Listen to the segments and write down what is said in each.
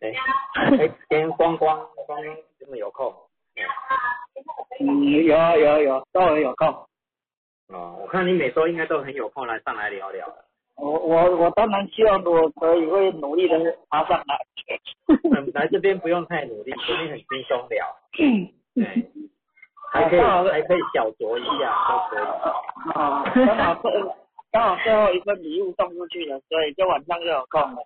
哎，哎，今天光光光光真的有空？嗯，有啊有啊有啊，都很有空。哦，我看你每周应该都很有空来上来聊聊。我我我当然希望我可以会努力的爬上来。嗯，来这边不用太努力，这边很轻松聊。对，还可以还可以小酌一下，都可以。啊，刚好最刚好最后一份礼物送出去了，所以就晚上就有空了。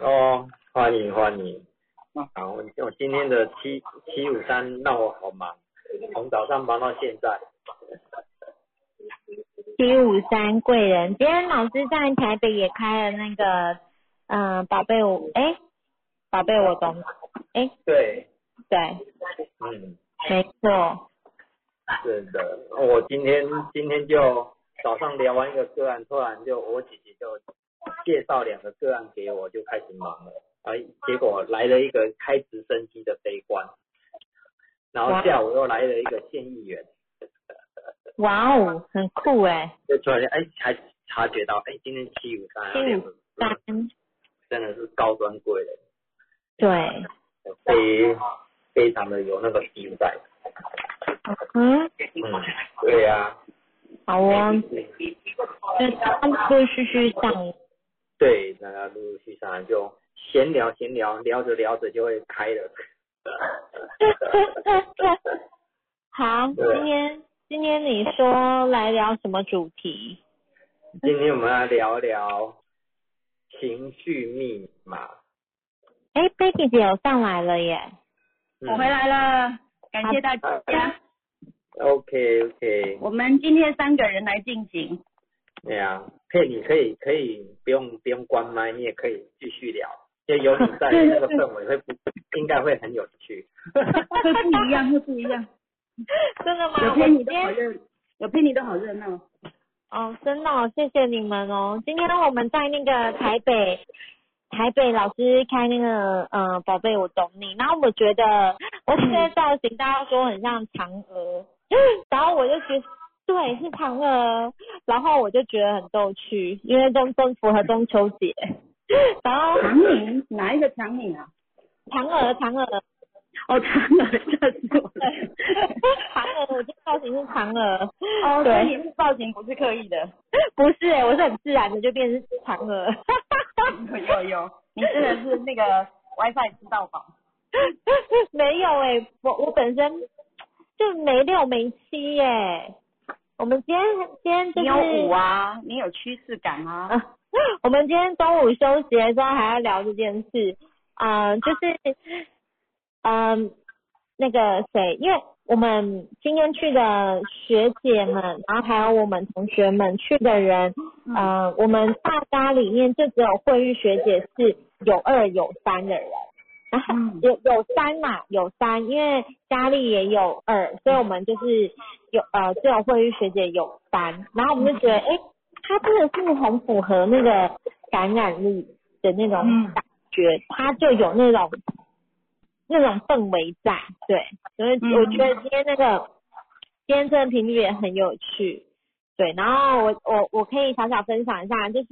哦，欢迎欢迎。嗯好，我我今天的七七五三让我好忙，从早上忙到现在。七五三贵人，今天老师在台北也开了那个，嗯、宝贝我，哎，宝贝我懂，哎，对，对，嗯，没错，是的，我今天今天就早上聊完一个个案，突然就我姐姐就介绍两个个案给我，就开始忙了，哎，结果来了一个开直升机的飞官，然后下午又来了一个县议员，哇哦，很酷哎，就突然间哎才察觉到，哎，今天七五三七五三，真的是高端贵。人，对，非非常的有那个 feel 在，嗯，嗯，对呀、好哦，就陆陆续续上，对，大家陆陆续续上来就闲聊闲聊，聊着聊着就会开了。好，今天今天你说来聊什么主题？今天我们来聊聊情绪密码。哎，Becky 姐有上来了耶，嗯我回来了，感谢大家。OK OK，我们今天三个人来进行，对呀，可以，你可以可以不用不用关麦，你也可以继续聊，就有你在，那个氛围会不应该会很有趣。会不一样，会不一样。真的吗？我有陪你今天都好热，有陪你都好热闹。哦，真的、哦，谢谢你们哦。今天我们在那个台北，台北老师开那个呃，宝贝我懂你。然后我觉得我现在造型大家说很像嫦娥，然后我就觉得对是嫦娥，然后我就觉得很逗趣，因为中中符合中秋节。然后长宁哪一个长宁啊？嫦娥嫦娥哦，嫦娥，这是我。嫦娥，我今天造型是嫦娥。哦，对所以你是造型不是刻意的。不是、欸，我是很自然的就变成嫦娥。有有有，你真的是那个 WiFi 吃到饱。没有哎、我我本身就没六没七耶、我们今天今天就是你有舞啊，你有趋势感啊。啊我们今天中午休息的时候还要聊这件事，嗯、就是嗯、那个谁，因为我们今天去的学姐们，然后还有我们同学们去的人，嗯呃，我们大家里面就只有慧玉学姐是有二有三的人，然后嗯。有有三嘛，有三，因为佳丽也有二，所以我们就是有呃只有慧玉学姐有三，然后我们就觉得，哎、她真的是很符合那个感染力的那种嗯。感觉，她就有那种那种氛围在，对，所以嗯。我觉得今天那个今天这个频率也很有趣，对，然后我我我可以小小分享一下，就是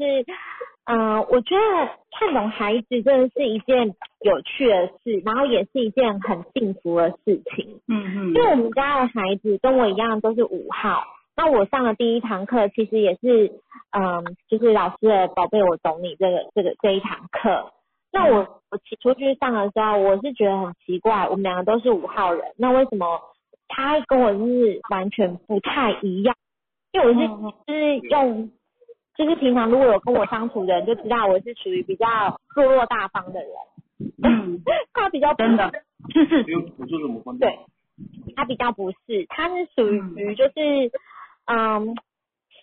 嗯、呃我觉得看懂孩子真的是一件有趣的事，然后也是一件很幸福的事情。嗯嗯因为我们家的孩子跟我一样都是五号，那我上的第一堂课其实也是，嗯，就是老师的宝贝我懂你这个这个这一堂课。那我我起初去上的时候，我是觉得很奇怪，我们两个都是五号人，那为什么他跟我是完全不太一样？因为我是嗯就是用，就是平常如果有跟我相处的人就知道我是属于比较落落大方的人，嗯，他比较不真的，就是不用辅助怎么关对，他比较不是，他是属于就是嗯，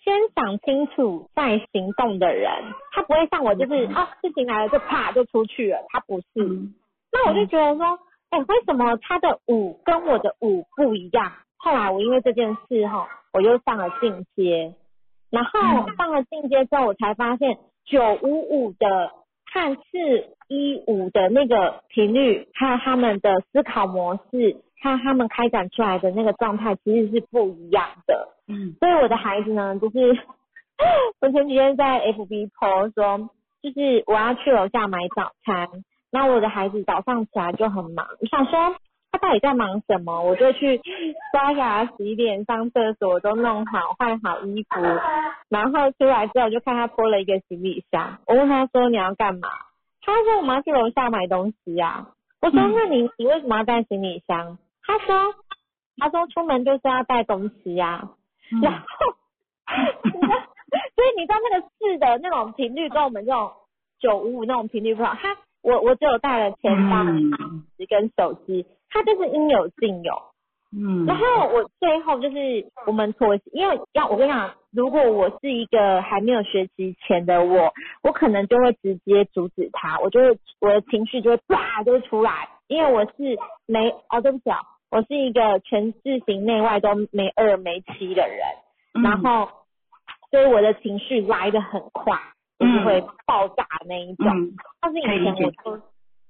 先想清楚再行动的人，他不会像我就是啊事情来了就啪就出去了，他不是。嗯。那我就觉得说，哎、为什么他的舞跟我的舞不一样？后来我因为这件事哈，我又上了进阶，然后上了进阶之后，我才发现九五五的和四一五的那个频率，还有他们的思考模式，还有他们开展出来的那个状态，其实是不一样的。嗯所以我的孩子呢，就是 我前几天在 FB po 说，就是我要去楼下买早餐，那我的孩子早上起来就很忙，我想说他到底在忙什么，我就去刷牙、洗脸、上厕所都弄好，换好衣服，然后出来之后就看他拖了一个行李箱，我问他说你要干嘛？他说我们要去楼下买东西呀、我说嗯那你你为什么要带行李箱？他说他说出门就是要带东西呀、嗯。然后，所以你知道那个四的那种频率跟我们这种九五五那种频率不好。他我我只有带了钱包、嗯。跟手机，他就是应有尽有。嗯。然后我最后就是我们妥协，因为要我跟你讲，如果我是一个还没有学习前的我，我可能就会直接阻止他，我就会我的情绪就会啪就会出来，因为我是没哦对不起啊，我是一个全字型内外都没二没七的人，嗯。然后所以我的情绪来的很快，就是会爆炸那一种。嗯。但是以前我就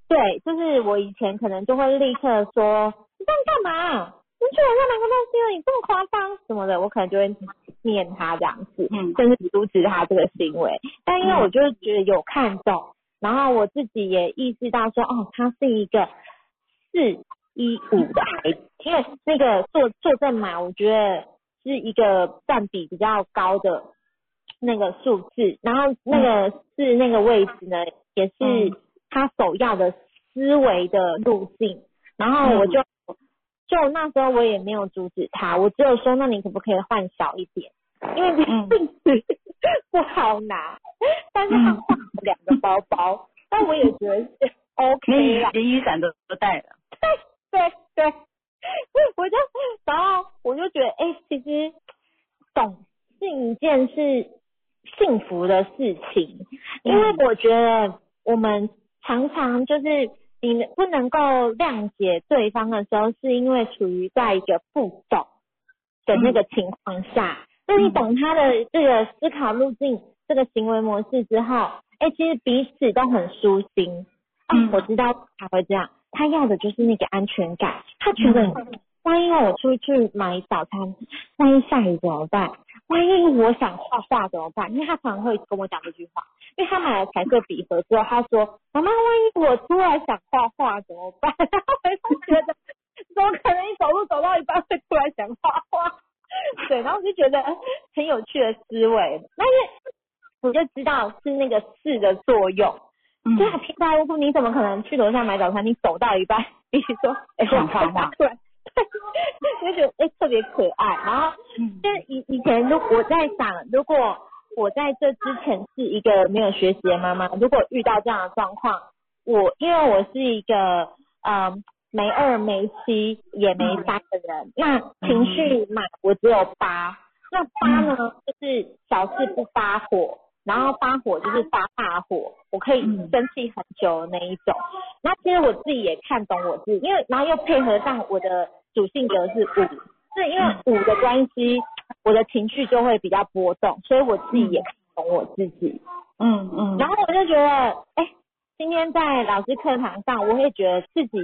对，就是我以前可能就会立刻说你这样干嘛？你去我家买个东西了，你这么夸张什么的，我可能就会念他这样子，嗯甚至阻止他这个行为。但因为我就是觉得有看懂，然后我自己也意识到说，哦，他是一个四一五的孩子，因为那个坐坐正嘛，我觉得是一个占比比较高的那个数字，然后那个是那个位置呢，也是嗯他首要的思维的路径，然后我就。就那时候我也没有阻止他，我只有说，那你可不可以换小一点？因为 不好拿，但是他换了两个包包，但我也觉得是 OK 啦。连连雨伞都都带了。对 对对，我就然后我就觉得，哎、其实懂是一件是幸福的事情，因为我觉得我们常常就是你不能够谅解对方的时候，是因为处于在一个不懂的那个情况下。那你懂他的这个思考路径、这个行为模式之后，哎、其实彼此都很舒心。啊嗯，我知道他会这样，他要的就是那个安全感。他觉得，万一我出去买早餐，万一下雨怎么办？万一我想画画怎么办？因为他常常会跟我讲这句话，因为他买了彩色笔盒之后，他说：“妈妈，万一我突然想画画怎么办？” 然后我就觉得，怎么可能你走路走到一半会突然想画画？对，然后我就觉得很有趣的思维。那因为我就知道是那个四的作用。嗯对啊，平白无故你怎么可能去楼下买早餐？你走到一半，你说，哎、想画画 对，对，就觉得哎、特别可爱。然后，嗯就是以以前如我在想，如果我在这之前是一个没有学习的妈妈，如果遇到这样的状况，我因为我是一个嗯没二没七也没三的人，那情绪嘛我只有八，那八呢就是小事不发火。然后发火就是发大火，我可以嗯生气很久的那一种。那其实我自己也看懂我自己，因为然后又配合上我的主性格是五，是因为五的关系，我的情绪就会比较波动，所以我自己也看懂我自己。嗯嗯，然后我就觉得，哎，今天在老师课堂上，我会觉得自己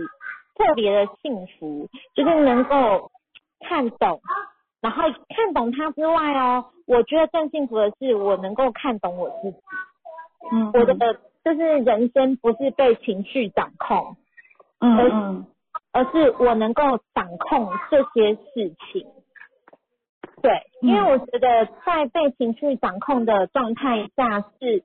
特别的幸福，就是能够看懂，然后看懂他之外哦，我觉得更幸福的是我能够看懂我自己。嗯我的就是人生不是被情绪掌控，嗯嗯而是我能够掌控这些事情。对，因为我觉得在被情绪掌控的状态下是，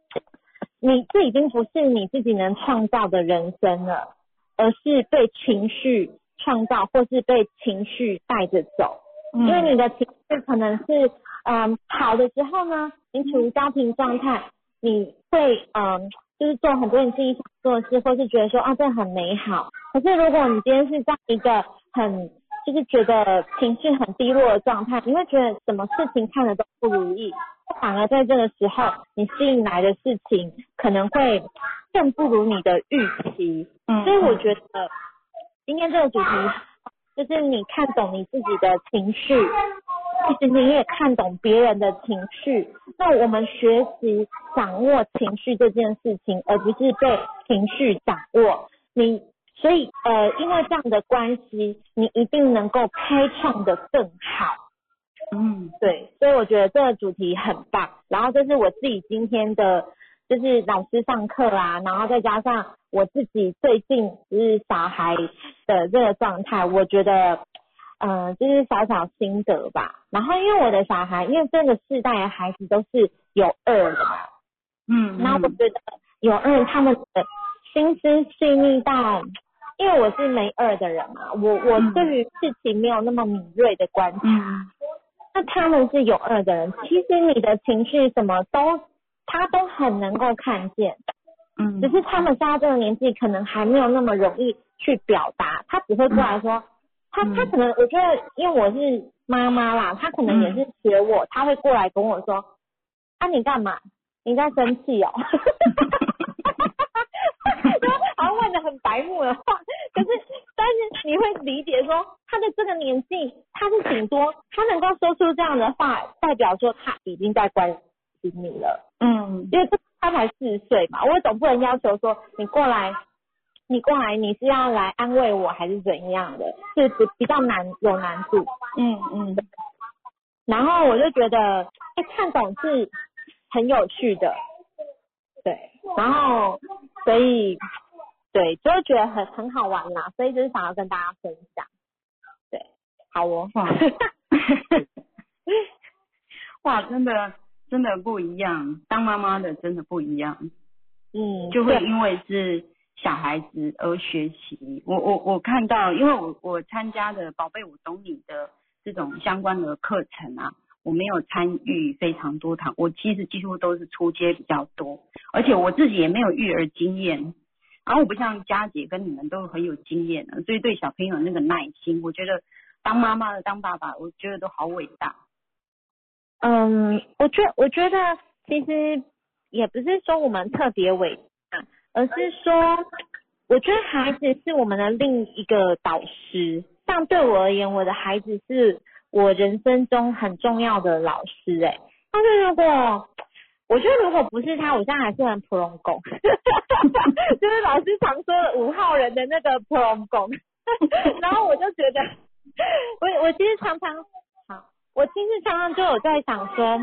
你这已经不是你自己能创造的人生了，而是被情绪创造，或是被情绪带着走。嗯，因为你的情绪可能是嗯好的时候呢，你处于家庭状态，你会嗯就是做很多你自己想做的事，或是觉得说啊这很美好。可是如果你今天是在一个很就是觉得情绪很低落的状态，你会觉得什么事情看了都不如意，反而在这个时候你吸引来的事情可能会更不如你的预期。嗯，所以我觉得今天这个主题就是你看懂你自己的情绪，其实你也看懂别人的情绪。那我们学习掌握情绪这件事情，而不是被情绪掌握。你所以呃，因为这样的关系，你一定能够开创的更好。嗯对，所以我觉得这个主题很棒。然后这是我自己今天的就是老师上课啊，然后再加上我自己最近就是小孩的这个状态，我觉得，嗯、就是小小心得吧。然后因为我的小孩，因为这个世代的孩子都是有二的嘛，嗯，那我觉得有二他们的心思细腻到，因为我是没二的人嘛，我我嗯对于事情没有那么敏锐的观察。嗯那他们是有二的人，其实你的情绪什么都他都很能够看见，嗯，只是他们现在这个年纪可能还没有那么容易去表达，他只会过来说，他他可能我觉得因为我是妈妈啦，他可能也是学我，他会过来跟我说，啊你干嘛？你在生气哦？好像问的很白目的话，可是但是你会理解说他的这个年纪，他是顶多他能够说出这样的话，代表说他已经在关心你了。嗯因为这他才四岁嘛，我总不能要求说你过来，你过来你是要来安慰我还是怎样的，是比比较难有难度。嗯嗯。然后我就觉得，哎、看懂是很有趣的，对，然后所以对，就会觉得很很好玩啦，所以就是想要跟大家分享，对，好哦，哇。哇，真的真的不一样，当妈妈的真的不一样，嗯，就会因为是小孩子而学习。我我我看到，因为我我参加的“宝贝我懂你”的这种相关的课程啊，我没有参与非常多堂，我其实几乎都是出街比较多，而且我自己也没有育儿经验。然后我不像佳姐跟你们都很有经验的，所以对小朋友那个耐心，我觉得当妈妈的、当爸爸，我觉得都好伟大。嗯，我觉我觉得其实也不是说我们特别伟，而是说，我觉得孩子是我们的另一个导师。像对我而言，我的孩子是我人生中很重要的老师、欸。但是如果我觉得如果不是他，我现在还是很普通工，就是老师常说的五号人的那个普通工。然后我就觉得，我我其实常常好。我其实常常就有在想说，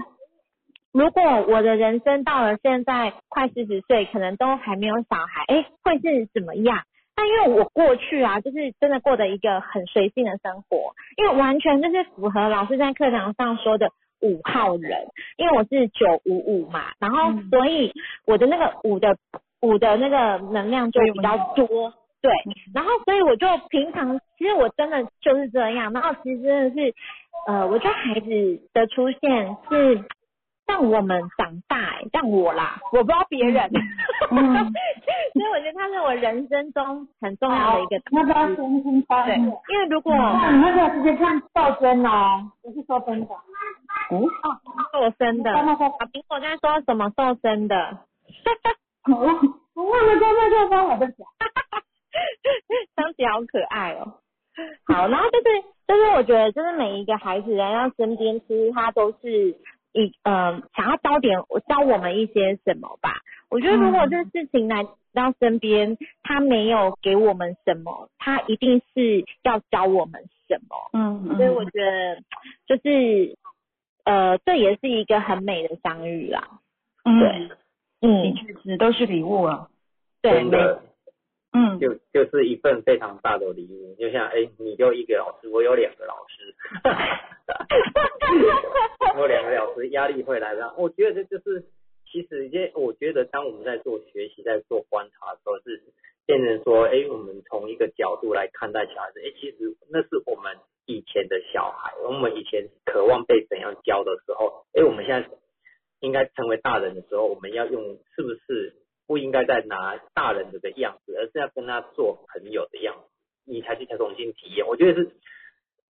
如果我的人生到了现在快四十岁，可能都还没有小孩，哎，会是怎么样？但因为我过去啊，就是真的过的一个很随性的生活，因为完全就是符合老师在课堂上说的五号人，因为我是九五五嘛，然后嗯。所以我的那个五的五的那个能量就比较多，对，然后所以我就平常其实我真的就是这样，然后其实真的是，呃，我觉得孩子的出现是让我们长大、欸，让我啦，我不知道别人，嗯。所以我觉得他是我人生中很重要的一个要不要导师先听翻对，因为如果那你那个直接看瘦身哦，不是说真的。哦，瘦身的，啊，苹果在说什么瘦身的？我忘我忘了在那个帮我的讲。张姐好可爱哦。好，然后就是就是我觉得就是每一个孩子来到身边，其实他都是一呃想要教点教我们一些什么吧。我觉得如果这事情来到身边，他没有给我们什么，他一定是要教我们什么。嗯所以我觉得就是呃这也是一个很美的相遇啦。嗯，对的嗯，确是都是礼物啊。对，没嗯，就就是一份非常大的礼物，就像哎，你就一个老师，我有两个老师，我两个老师，压力会来的。我觉得这就是，其实也我觉得当我们在做学习、在做观察的时候，是变成说，哎，我们从一个角度来看待小孩子，哎，其实那是我们以前的小孩，我们以前渴望被怎样教的时候，哎，我们现在应该成为大人的时候，我们要用是不是不应该再拿大人的的样子，而是要跟他做朋友的样子，你才去重新体验。我觉得是，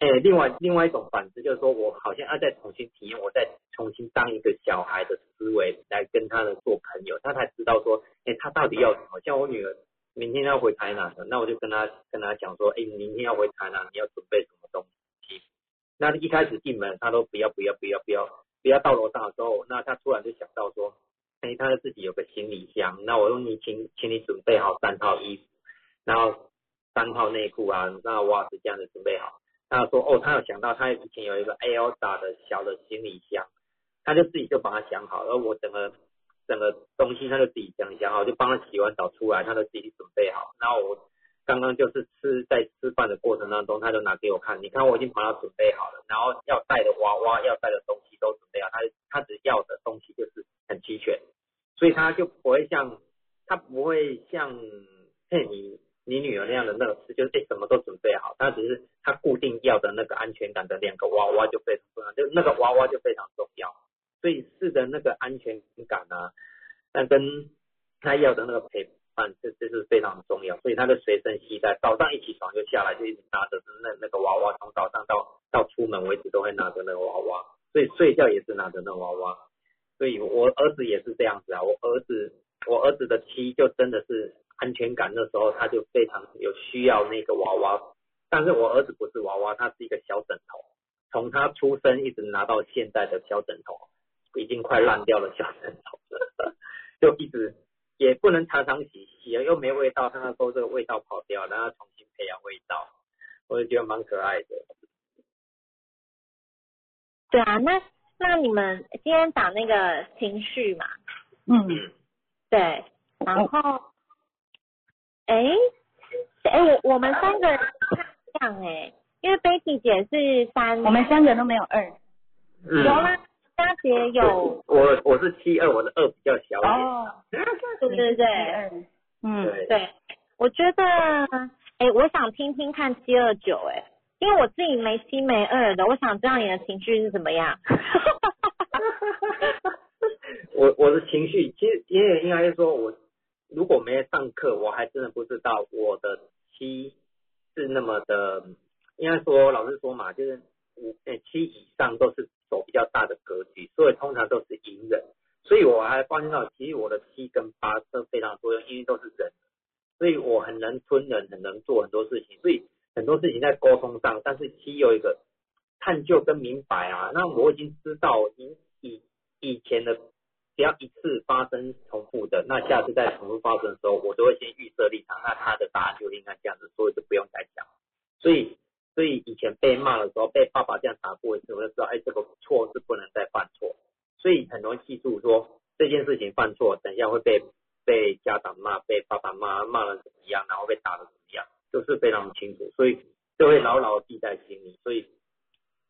诶，另外另外一种反思就是说我好像要再重新体验，我再重新当一个小孩的思维来跟他的做朋友，他才知道说，诶，他到底要什么。像我女儿明天要回台南了，那我就跟他跟他讲说，诶，你明天要回台南，你要准备什么东西？那一开始进门他都不要不要不要不要不要到楼上的时候，那他突然就想到说。哎，他自己有个行李箱，那我用你请请你准备好三套衣服，然后三套内裤啊，那袜子这样子准备好。他说哦，他有想到他以前有一个 Elsa 的小的行李箱，他就自己就把它想好，然后我整个整个东西他就自己想想好，就帮他洗完澡出来，他就自己准备好。然后我刚刚就是吃在吃饭的过程当中，他就拿给我看，你看我已经把它准备好了，然后要带的娃娃要带的东西都准备好，他他只要的东西就是很齐全，所以他就不会像他不会像骗你你女儿那样的那个事，就是哎什么都准备好，他只是他固定要的那个安全感的两个娃娃就非常重要，就那个娃娃就非常重要。所以是的那个安全感啊，但跟他要的那个陪伴，这这是非常重要。所以他的随身携带，早上一起床就下来就一直拿着那那个娃娃，从早上到到出门为止都会拿着那个娃娃，所以睡觉也是拿着那个娃娃。所以我儿子也是这样子啊，我儿子我儿子的妻就真的是安全感那时候他就非常有需要那个娃娃，但是我儿子不是娃娃，他是一个小枕头，从他出生一直拿到现在的小枕头。已经快烂掉了小枕头，就一直也不能常常洗，洗了又没味道，他那时候这个味道跑掉，然后重新培养味道，我就觉得蛮可爱的。对啊，那那你们今天打那个情绪嘛，嗯，对，然后，哎，哎，我我们三个人不一样哎，因为 Betty 姐是三，我们三个都没有二，嗯，有吗？佳姐有，我我是七二，我的二比较小一点。哦，对对对，嗯，对，对，我觉得，哎，我想听听看七二九，哎，因为我自己没七没二的，我想知道你的情绪是怎么样。我我的情绪，其实也应该是说，我如果没上课，我还真的不知道我的七是那么的，应该说老师说嘛，就是五诶七以上都是。走比较大的格局，所以通常都是隐忍，所以我还发现到，其实我的七跟八都非常多，因为都是忍，所以我很能吞忍，很能做很多事情，所以很多事情在沟通上，但是七有一个探究跟明白啊，那我已经知道，以以以前的只要一次发生重复的，那下次再重复发生的时候，我都会先预设立场，那他的答案就应该这样子，所以就不用再讲，所以。所以以前被骂的时候，被爸爸这样打过一次，我就知道，哎，这个错是不能再犯错。所以很容易记住说这件事情犯错，等一下会被被家长骂，被爸爸骂骂了怎么样，然后被打的就是非常清楚，所以就会牢牢记在心里，所以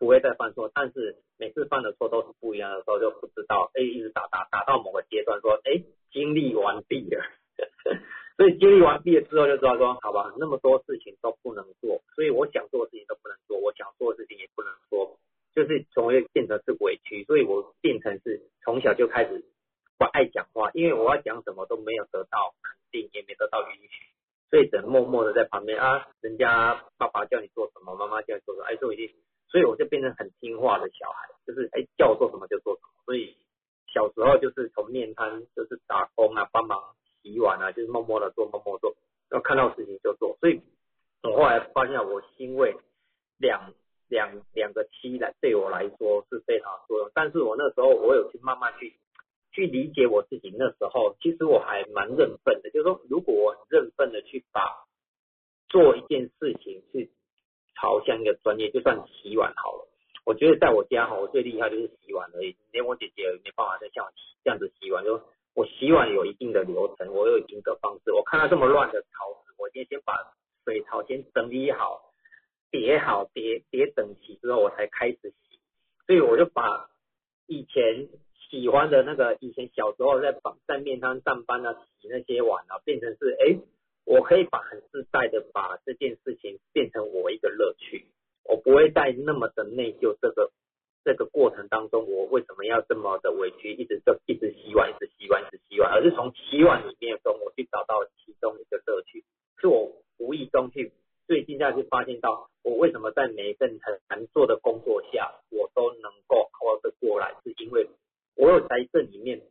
不会再犯错。但是每次犯的错都是不一样的时候，就不知道，哎，一直打打打到某个阶段，说，哎，经历完毕了。所以经历完毕了之后就知道说，好吧，那么多事情都不能做，所以我想做的事情都不能做，我想做的事情也不能做，就是从而变成是委屈，所以我变成是从小就开始不爱讲话，因为我要讲什么都没有得到肯定，也没得到允许，所以只能默默的在旁边啊，人家爸爸叫你做什么，妈妈叫你做什么，哎，所以所以我就变成很听话的小孩，就是哎叫我做什么就做什么，所以小时候就是从面摊就是打工啊，帮忙。洗碗啊，就是默默的做，默默做，要看到事情就做。所以，我后来发现，我欣慰两两两个七来对我来说是非常作用。但是我那时候，我有去慢慢去去理解我自己。那时候，其实我还蛮认份的，就是说，如果我很认份的去把做一件事情去朝向一个专业，就算洗碗好了。我觉得在我家哈，我最厉害就是洗碗而已，连我姐姐也没办法再像我这样子洗碗，就。我洗碗有一定的流程，我有一定的方式。我看到这么乱的槽子，我先先把水槽先整理好，叠好，叠叠整齐之后，我才开始洗。所以我就把以前喜欢的那个，以前小时候在在面摊上班啊，洗那些碗啊，变成是，哎，我可以把很自在的把这件事情变成我一个乐趣，我不会再那么的内疚这个。这个过程当中，我为什么要这么的委屈，一直就一直洗碗，一直洗碗，一直洗碗，而是从洗碗里面中，我去找到其中一个乐趣，是我无意中去最近再去发现到，我为什么在每一份很难做的工作下，我都能够熬得过来，是因为我有在这里面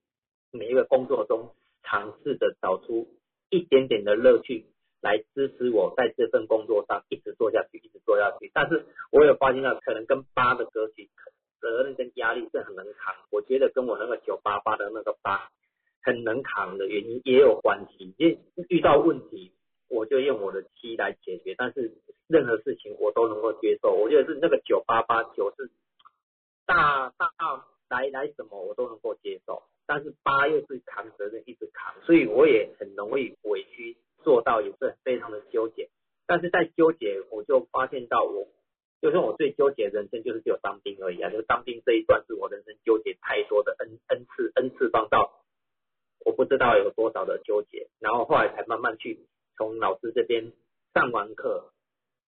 每一个工作中尝试着找出一点点的乐趣，来支持我在这份工作上一直做下去，一直做下去。但是我有发现到，可能跟八的格局。责任跟压力是很能扛，我觉得跟我那个九八八的那个八很能扛的原因也有关系。因为遇到问题，我就用我的七来解决，但是任何事情我都能够接受。我觉得是那个九八八九是大来来什么我都能够接受，但是八又是扛责任一直扛，所以我也很容易委屈做到也是非常的纠结。但是在纠结，我就发现到我，就是我最纠结人生就是只有当兵而已啊，就是当兵这一段是我人生纠结太多的 n n 次 n 次方到，我不知道有多少的纠结，然后后来才慢慢去从老师这边上完课，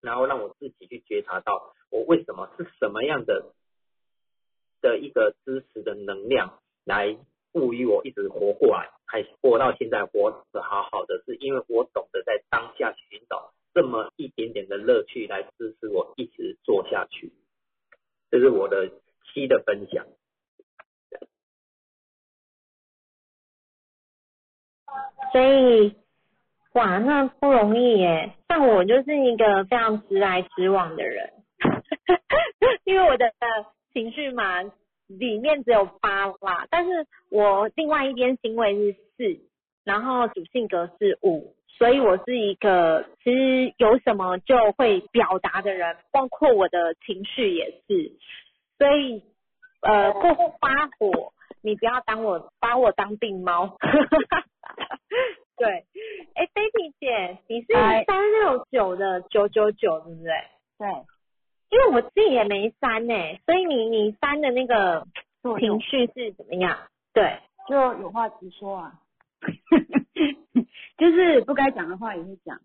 然后让我自己去觉察到我为什么是什么样的的一个支持的能量来赋予我一直活过来，还活到现在活得好好的，是因为我懂得在当下寻找。这么一点点的乐趣来支持我一直做下去，这是我的七的分享。所以，哇，那不容易耶。像我就是一个非常直来直往的人，因为我的情绪嘛，里面只有八啦，但是我另外一边行为是四，然后主性格是五。所以我是一个其实有什么就会表达的人，包括我的情绪也是。所以呃，过后发火，你不要当我把我当病猫。对，哎，baby 姐，你是三六九的九九九对不对？对，因为我自己也没删呢，所以你你删的那个情绪是怎么样？对，就有话直说啊。就是不该讲的话也会讲，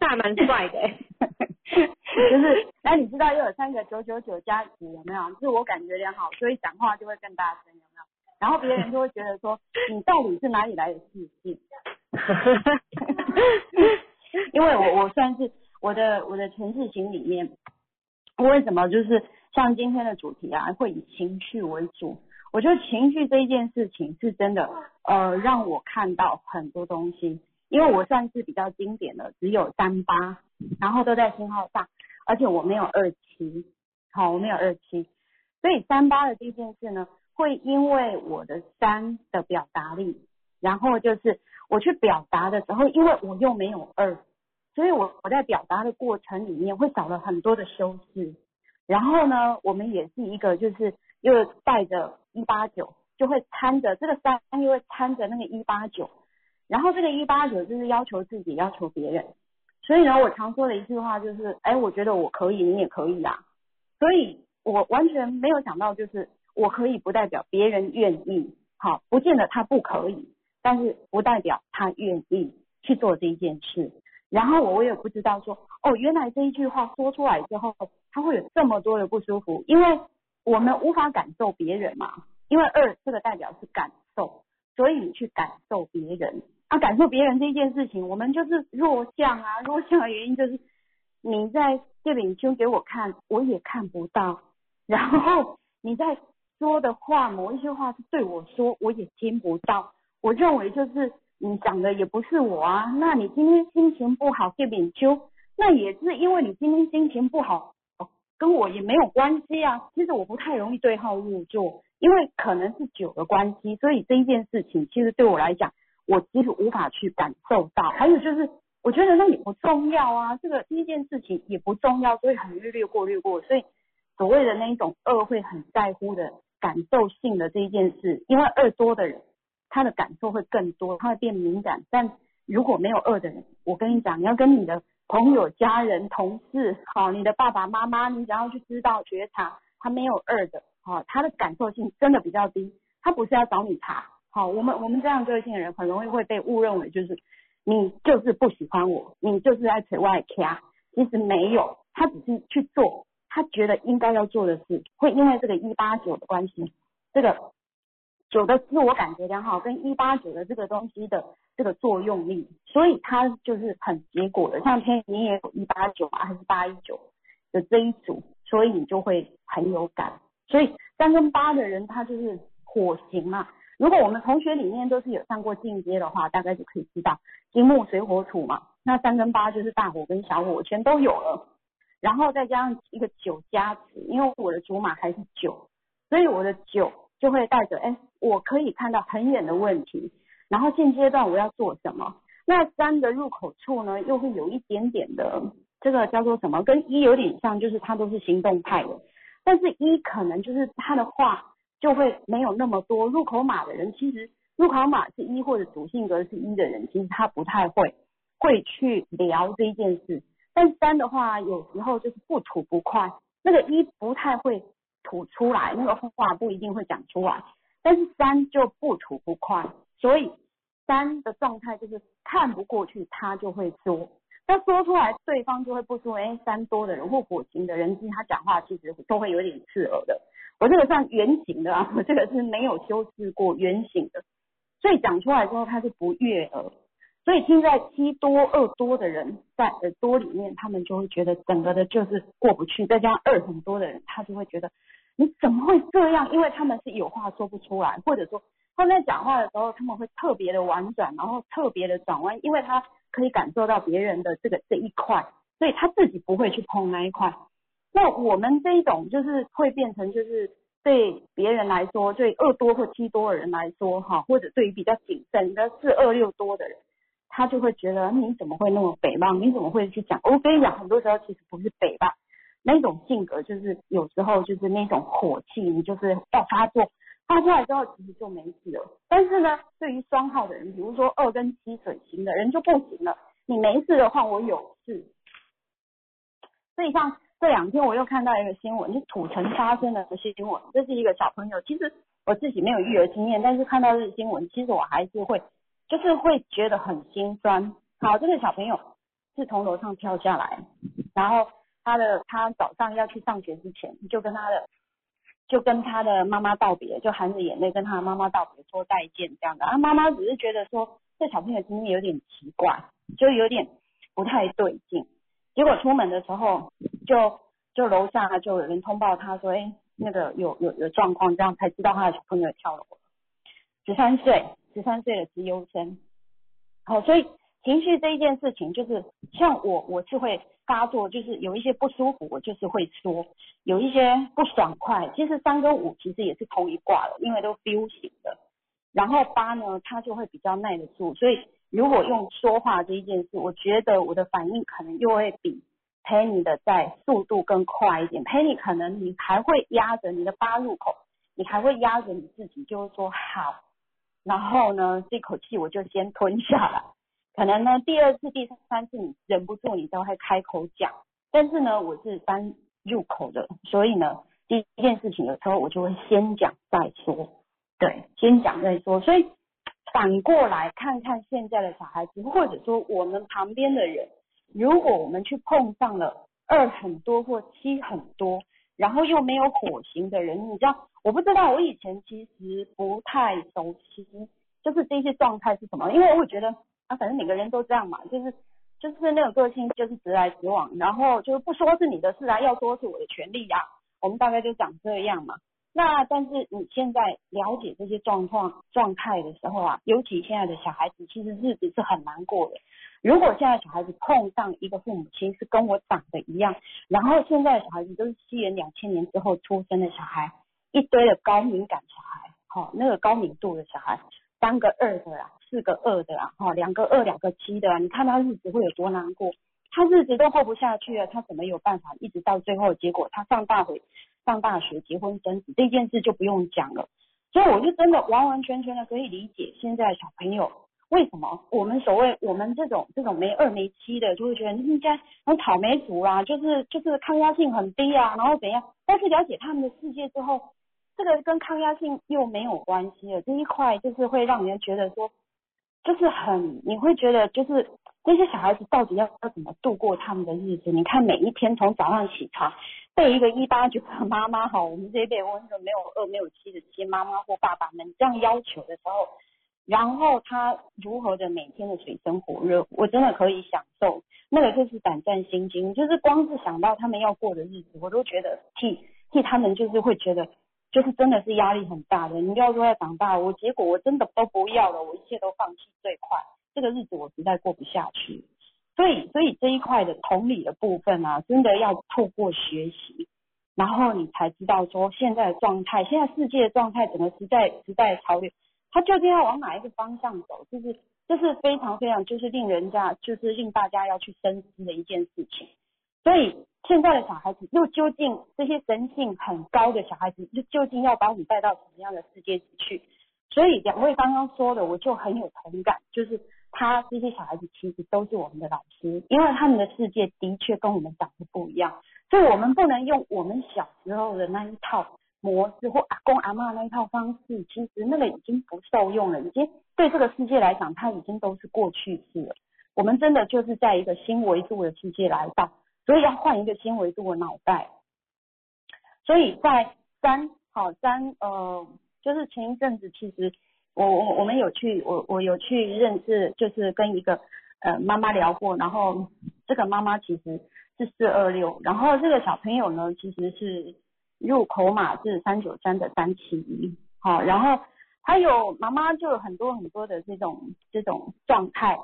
那还蛮帅的。就是，那，你知道又有三个九九九加几有没有？自我感觉良好，所以讲话就会更大声，有没有？然后别人就会觉得说，你到底是哪里来的自信？因为我我算是我的我的城市型里面，为什么就是像今天的主题啊，会以情绪为主？我觉得情绪这一件事情是真的，呃，让我看到很多东西，因为我算是比较经典的，只有三八，然后都在星号上，而且我没有二七，好，我没有二七，所以三八的这件事呢，会因为我的三的表达力，然后就是我去表达的时候，因为我又没有二，所以我我在表达的过程里面会少了很多的修饰，然后呢，我们也是一个就是又带着。一八九就会掺着这个三，又会掺着那个一八九，然后这个一八九就是要求自己，要求别人。所以呢，我常说的一句话就是，哎，我觉得我可以，你也可以啊。所以我完全没有想到，就是我可以不代表别人愿意，好，不见得他不可以，但是不代表他愿意去做这一件事。然后我也不知道说，哦，原来这一句话说出来之后，他会有这么多的不舒服，因为。我们无法感受别人嘛，因为二这个代表是感受，所以你去感受别人啊，感受别人这件事情，我们就是弱项啊，弱项的原因就是你在这里就给我看，我也看不到，然后你在说的话，某一些话是对我说，我也听不到，我认为就是你讲的也不是我啊，那你今天心情不好这边就，那也是因为你今天心情不好。跟我也没有关系啊，其实我不太容易对号入座，因为可能是酒的关系，所以这一件事情其实对我来讲，我其实无法去感受到。还有就是，我觉得那也不重要啊，这个第一件事情也不重要，所以很略略过略过。所以所谓的那一种二会很在乎的感受性的这一件事，因为二多的人，他的感受会更多，他会变敏感。但如果没有二的人，我跟你讲，你要跟你的。朋友、家人、同事，好，你的爸爸妈妈，你想要去知道觉察，他没有二的，好，他的感受性真的比较低，他不是要找你查，好，我们我们这样个性的人很容易会被误认为就是你就是不喜欢我，你就是在扯外卡，其实没有，他只是去做他觉得应该要做的事，会因为这个一八九的关系，这个九的自我感觉良好跟一八九的这个东西的。这个作用力，所以它就是很结果的。像天你也有一八九啊，还是八一九的这一组，所以你就会很有感。所以三跟八的人，他就是火型嘛。如果我们同学里面都是有上过进阶的话，大概就可以知道金木水火土嘛。那三跟八就是大火跟小火全都有了，然后再加上一个九加持，因为我的祖马还是九，所以我的九就会带着，哎，我可以看到很远的问题。然后现阶段我要做什么？那三的入口处呢，又会有一点点的这个叫做什么？跟一有点像，就是它都是行动派的。但是一可能就是他的话就会没有那么多入口码的人，其实入口码是一或者主性格是一的人，其实他不太会会去聊这一件事。但三的话，有时候就是不吐不快，那个一不太会吐出来，那个话不一定会讲出来，但是三就不吐不快，所以三的状态就是看不过去，他就会说，那说出来对方就会不说，哎，三多的人或火型的人，其实他讲话其实都会有点刺耳的。我这个算圆形的啊，我这个是没有修饰过圆形的，所以讲出来之后他是不悦耳。所以听在七多二多的人在耳朵里面，他们就会觉得整个的就是过不去。再加上二很多的人，他就会觉得你怎么会这样？因为他们是有话说不出来，或者说他们在讲话的时候，他们会特别的婉转，然后特别的转弯，因为他可以感受到别人的这个这一块，所以他自己不会去碰那一块。那我们这一种就是会变成就是对别人来说，对二多或七多的人来说，哈，或者对于比较谨慎的四二六多的人。他就会觉得你怎么会那么北方？你怎么会去讲？我跟你讲，很多时候其实不是北吧，那种性格就是有时候就是那种火气，你就是要发作，发出来之后其实就没事了。但是呢，对于双号的人，比如说二跟七水型的人就不行了。你没事的话，我有事。所以像这两天我又看到一个新闻，就土城发生的新闻，这是一个小朋友。其实我自己没有育儿经验，但是看到这个新闻，其实我还是会。就是会觉得很心酸。好，这个小朋友是从楼上跳下来，然后他的他早上要去上学之前，就跟他的就跟他的妈妈道别，就含着眼泪跟他的妈妈道别，说再见这样的。啊，妈妈只是觉得说这小朋友今天有点奇怪，就有点不太对劲。结果出门的时候，就就楼下就有人通报他说，哎，那个有有有状况，这样才知道他的小朋友跳楼了，十三岁。十三岁的资优生，好，所以情绪这一件事情，就是像我，我是会发作，就是有一些不舒服，我就是会说，有一些不爽快。其实三跟五其实也是同一卦的，因为都 feel 型的。然后八呢，他就会比较耐得住。所以如果用说话这一件事，我觉得我的反应可能又会比 Penny 的在速度更快一点。Penny 可能你还会压着你的八入口，你还会压着你自己，就是说好。然后呢，这口气我就先吞下来。可能呢，第二次、第三次你忍不住，你都会开口讲。但是呢，我是单入口的，所以呢，第一件事情有时候我就会先讲再说。对，先讲再说。所以反过来看看现在的小孩子，或者说我们旁边的人，如果我们去碰上了二很多或七很多。然后又没有火星的人，你知道，我不知道，我以前其实不太熟悉，就是这些状态是什么，因为我会觉得啊，反正每个人都这样嘛，就是就是那种个性就是直来直往，然后就是不说是你的事啊，要说是我的权利呀，我们大概就讲这样嘛。那但是你现在了解这些状况状态的时候啊，尤其现在的小孩子，其实日子是很难过的。如果现在小孩子碰上一个父母亲是跟我长得一样，然后现在的小孩子都是西元两千年之后出生的小孩，一堆的高敏感小孩，哈，那个高敏度的小孩，三个二的啦，四个二的啦，哈，两个二两个七的啊，你看他日子会有多难过，他日子都过不下去了，他怎么有办法一直到最后结果他上大学上大学结婚生子这件事就不用讲了，所以我就真的完完全全的可以理解现在小朋友。为什么我们所谓我们这种这种没二没七的，就会觉得应该很草莓族啊，就是就是抗压性很低啊，然后怎样？但是了解他们的世界之后，这个跟抗压性又没有关系了。这一块就是会让人觉得说，就是很你会觉得就是这些小孩子到底要要怎么度过他们的日子？你看每一天从早上起床被一个一八九的妈妈哈，我们这一辈温的没有二没有七的这些妈妈或爸爸们这样要求的时候。然后他如何的每天的水深火热，我真的可以享受，那个就是胆战心惊，就是光是想到他们要过的日子，我都觉得替替他们就是会觉得，就是真的是压力很大的。你要说要长大，我结果我真的都不要了，我一切都放弃最快，这个日子我实在过不下去。所以所以这一块的同理的部分啊，真的要透过学习，然后你才知道说现在的状态，现在世界的状态，整个时代时代潮流。他究竟要往哪一个方向走？就是这是非常非常就是令人家就是令大家要去深思的一件事情。所以现在的小孩子又究竟这些神性很高的小孩子，又究竟要把我们带到什么样的世界去？所以两位刚刚说的，我就很有同感，就是他这些小孩子其实都是我们的老师，因为他们的世界的确跟我们长得不一样，所以我们不能用我们小时候的那一套模式或阿公阿妈那一套方式，其实那个已经不受用了，已经对这个世界来讲，它已经都是过去式了。我们真的就是在一个新维度的世界来到，所以要换一个新维度的脑袋。所以在三好三呃。就是前一阵子，其实我我我们有去，我我有去认识，就是跟一个呃妈妈聊过，然后这个妈妈其实是四二六，然后这个小朋友呢其实是入口码是三九三的三七一，好，然后还有妈妈就有很多很多的这种这种状态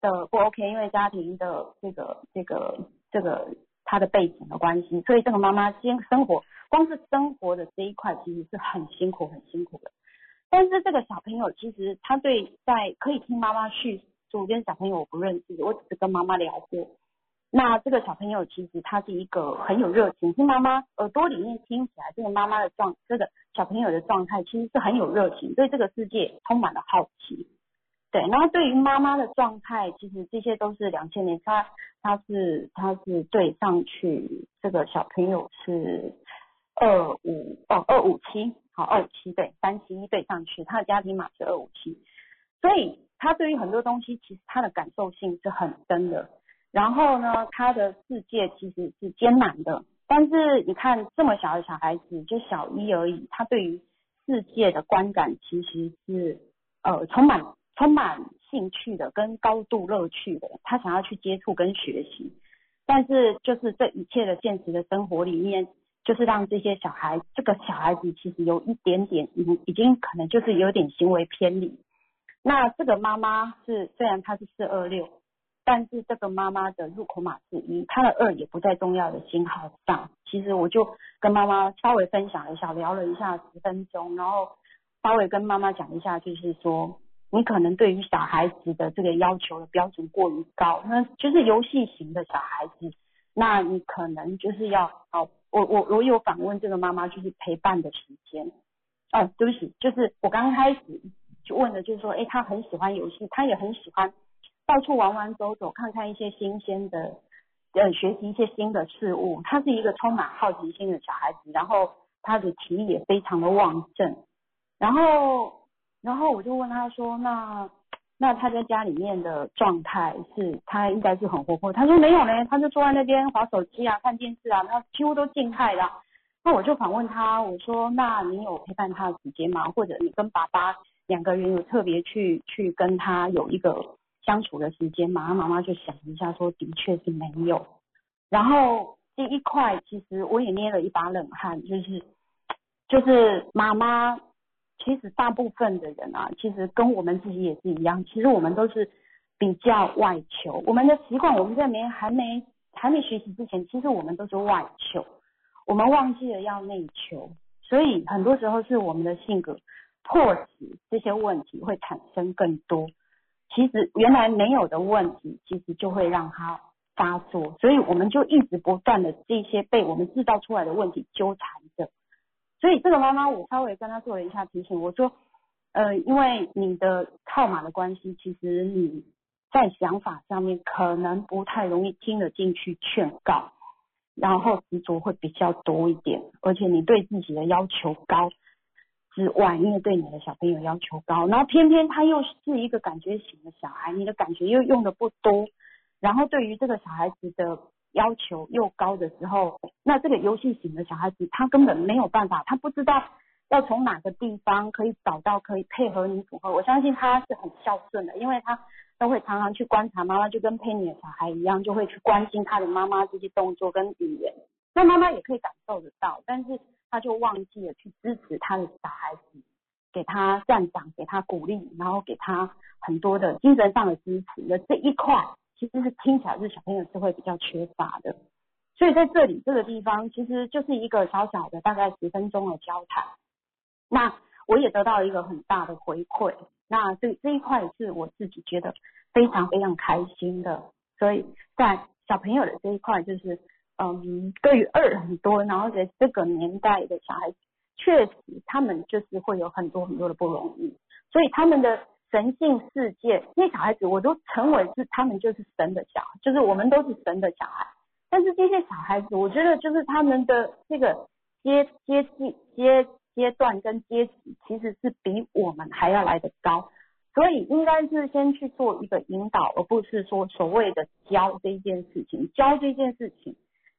的不 OK，因为家庭的这个这个这个他的背景的关系，所以这个妈妈先生活。光是生活的这一块其实是很辛苦很辛苦的，但是这个小朋友其实他对在可以听妈妈叙述，跟小朋友我不认识，我只是跟妈妈聊过。那这个小朋友其实他是一个很有热情，听妈妈耳朵里面听起来，这个妈妈的状，这个小朋友的状态其实是很有热情，对这个世界充满了好奇。对，然后对于妈妈的状态，其实这些都是两千年，他他是他是对上去，这个小朋友是。二五哦，二五七，好，二五七对，三七一对上去，他的家庭码是二五七，所以他对于很多东西其实他的感受性是很深的。然后呢，他的世界其实是艰难的，但是你看这么小的小孩子，就小一而已，他对于世界的观感其实是呃充满充满兴趣的，跟高度乐趣的，他想要去接触跟学习，但是就是这一切的现实的生活里面。就是让这些小孩，这个小孩子其实有一点点，已已经可能就是有点行为偏离。那这个妈妈是虽然她是四二六，但是这个妈妈的入口码是一，她的二也不在重要的信号上。其实我就跟妈妈稍微分享了一下，聊了一下十分钟，然后稍微跟妈妈讲一下，就是说你可能对于小孩子的这个要求的标准过于高，那就是游戏型的小孩子，那你可能就是要好。我我我有访问这个妈妈，就是陪伴的时间。哦，对不起，就是我刚开始就问的，就是说，哎，她很喜欢游戏，她也很喜欢到处玩玩走走，看看一些新鲜的，呃，学习一些新的事物。她是一个充满好奇心的小孩子，然后她的体力也非常的旺盛。然后，然后我就问她说，那。那他在家里面的状态是，他应该是很活泼。他说没有嘞，他就坐在那边划手机啊、看电视啊，他几乎都静态的。那我就反问他，我说那你有陪伴他的时间吗？或者你跟爸爸两个人有特别去去跟他有一个相处的时间吗？妈妈就想一下说，的确是没有。然后第一块其实我也捏了一把冷汗，就是就是妈妈。其实大部分的人啊，其实跟我们自己也是一样。其实我们都是比较外求，我们的习惯，我们在没还没还没学习之前，其实我们都是外求，我们忘记了要内求。所以很多时候是我们的性格迫使这些问题会产生更多。其实原来没有的问题，其实就会让它发作。所以我们就一直不断的这些被我们制造出来的问题纠缠着。所以这个妈妈，我稍微跟她做了一下提醒，我说，呃，因为你的号码的关系，其实你在想法上面可能不太容易听得进去劝告，然后执着会比较多一点，而且你对自己的要求高之外，因为对你的小朋友要求高，然后偏偏他又是一个感觉型的小孩，你的感觉又用的不多，然后对于这个小孩子的。要求又高的时候，那这个游戏型的小孩子，他根本没有办法，他不知道要从哪个地方可以找到可以配合你组合。我相信他是很孝顺的，因为他都会常常去观察妈妈，就跟佩妮的小孩一样，就会去关心他的妈妈这些动作跟语言。那妈妈也可以感受得到，但是他就忘记了去支持他的小孩子，给他赞赏，给他鼓励，然后给他很多的精神上的支持的这一块。其实是听起来是小朋友是会比较缺乏的，所以在这里这个地方其实就是一个小小的大概十分钟的交谈。那我也得到一个很大的回馈，那这这一块是我自己觉得非常非常开心的。所以在小朋友的这一块，就是嗯对于二很多，然后在这个年代的小孩，确实他们就是会有很多很多的不容易，所以他们的神性世界，那小孩子我都称为是他们就是神的小孩，就是我们都是神的小孩。但是这些小孩子，我觉得就是他们的这个阶阶级阶阶段跟阶级，其实是比我们还要来得高，所以应该是先去做一个引导，而不是说所谓的教这一件事情。教这件事情，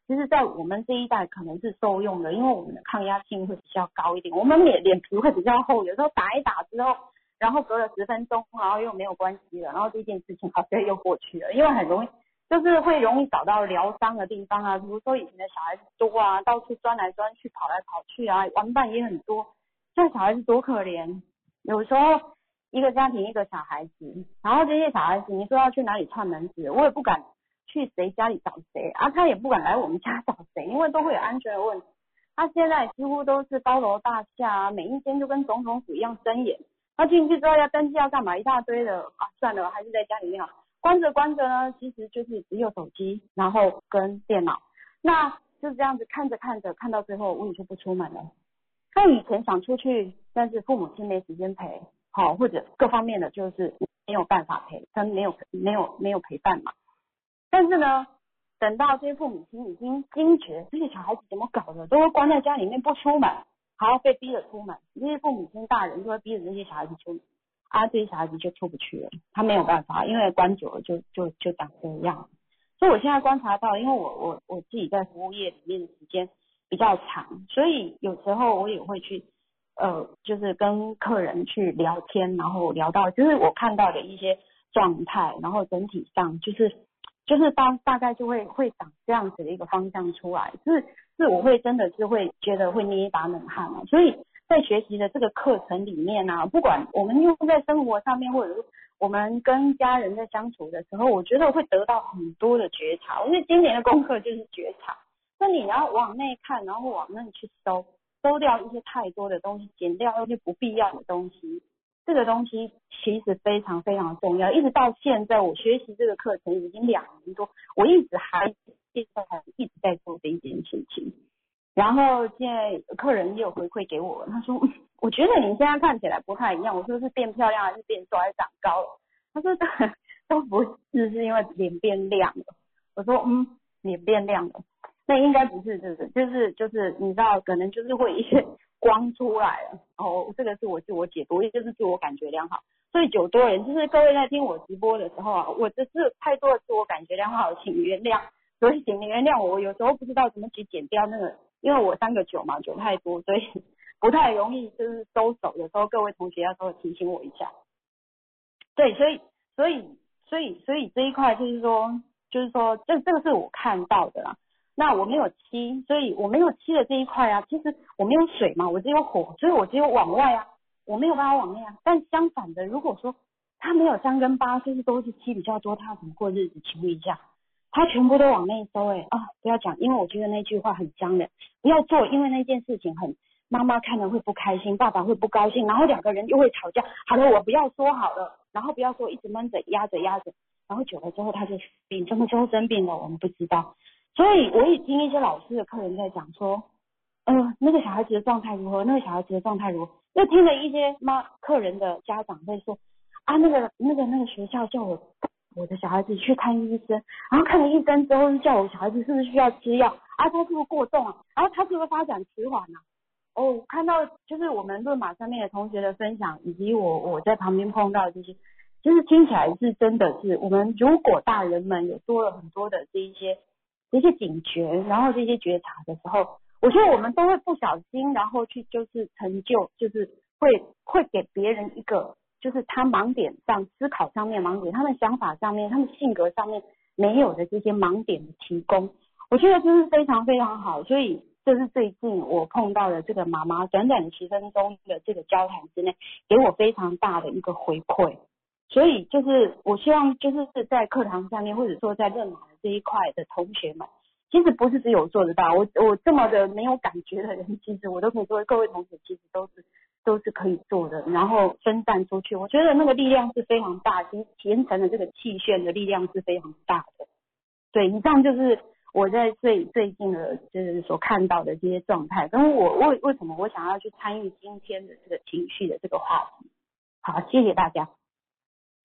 其实在我们这一代可能是受用的，因为我们的抗压性会比较高一点，我们脸脸皮会比较厚，有时候打一打之后，然后隔了十分钟，然后又没有关系了，然后这件事情 好像又过去了，因为很容易。就是会容易找到疗伤的地方啊，比如说以前的小孩子多啊，到处钻来钻去，跑来跑去啊，玩伴也很多。现在小孩子多可怜，有时候一个家庭一个小孩子，然后这些小孩子你说要去哪里串门子，我也不敢去谁家里找谁啊，他也不敢来我们家找谁，因为都会有安全的问题。他现在几乎都是高楼大厦，每一间就跟总统府一样森严。他进去之后要登记要干嘛，一大堆的啊，算了，还是在家里面好。关着关着呢，其实就是只有手机，然后跟电脑，那就这样子看着看着，看到最后我也就不出门了。他以前想出去，但是父母亲没时间陪，好或者各方面的就是没有办法陪，他没有没有没有陪伴嘛。但是呢，等到这些父母亲已经惊觉这些小孩子怎么搞的，都会关在家里面不出门，还要被逼着出门，这些父母亲大人就会逼着这些小孩子出门。啊，这些小孩子就出不去了，他没有办法，因为关久了就就就长这样。所以我现在观察到，因为我我我自己在服务业里面的时间比较长，所以有时候我也会去呃，就是跟客人去聊天，然后聊到就是我看到的一些状态，然后整体上就是就是大大概就会会长这样子的一个方向出来，就是是我会真的是会觉得会捏一把冷汗啊，所以。在学习的这个课程里面呢，不管我们用在生活上面，或者是我们跟家人在相处的时候，我觉得会得到很多的觉察。因为今年的功课就是觉察，那你要往内看，然后往内去收，收掉一些太多的东西，减掉一些不必要的东西。这个东西其实非常非常重要。一直到现在，我学习这个课程已经两年多，我一直还现在还一直在做这一件事情。然后现在客人也有回馈给我，他说，我觉得你现在看起来不太一样。我说是变漂亮还是变瘦还是长高了？他说 都不是，是因为脸变亮了。我说嗯，脸变亮了，那应该不是，就是就是就是你知道，可能就是会一些光出来了。哦，这个是我自我解读，也就是自我感觉良好。所以九多人，就是各位在听我直播的时候啊，我这是太多的自我感觉良好，请原谅。所以请原谅我，我有时候不知道怎么去剪掉那个。因为我三个九嘛，九太多，所以 不太容易就是收手。有时候各位同学要稍微提醒我一下。对，所以所以所以所以这一块就是说，就是说这这个是我看到的啦。那我没有漆，所以我没有漆的这一块啊，其实我没有水嘛，我只有火，所以我只有往外啊，我没有办法往内啊。但相反的，如果说他没有三跟八，就是都是漆比较多，他怎么过日子？请问一下。他全部都往内收，哎啊，不要讲，因为我觉得那句话很僵的，不要做，因为那件事情很，妈妈看了会不开心，爸爸会不高兴，然后两个人又会吵架。好了，我不要说好了，然后不要说一直闷着压着压着，然后久了之后他就病，什么时候生病了我们不知道。所以我也听一些老师的客人在讲说，嗯，那个小孩子的状态如何？那个小孩子的状态如何？又听了一些妈客人的家长在说，啊，那个那个那个学校叫我。我的小孩子去看医生，然后看了医生之后，叫我小孩子是不是需要吃药啊？他是不是过重啊？然后他是不是发展迟缓啊？哦，看到就是我们论马上面的同学的分享，以及我我在旁边碰到这些，其实听起来是真的是我们如果大人们有多了很多的这一些这些警觉，然后这些觉察的时候，我觉得我们都会不小心，然后去就是成就，就是会会给别人一个。就是他盲点上思考上面盲点，他们想法上面，他们性格上面没有的这些盲点的提供，我觉得这是非常非常好。所以这是最近我碰到的这个妈妈，短短的十分钟的这个交谈之内，给我非常大的一个回馈。所以就是我希望就是在课堂上面，或者说在认马这一块的同学们，其实不是只有做得到，我我这么的没有感觉的人，其实我都可以作为各位同学，其实都是。都是可以做的，然后分散出去，我觉得那个力量是非常大，形形成的这个气旋的力量是非常大的。对，以上就是我在最最近的就是所看到的这些状态，跟我为为什么我想要去参与今天的这个情绪的这个话题。好，谢谢大家，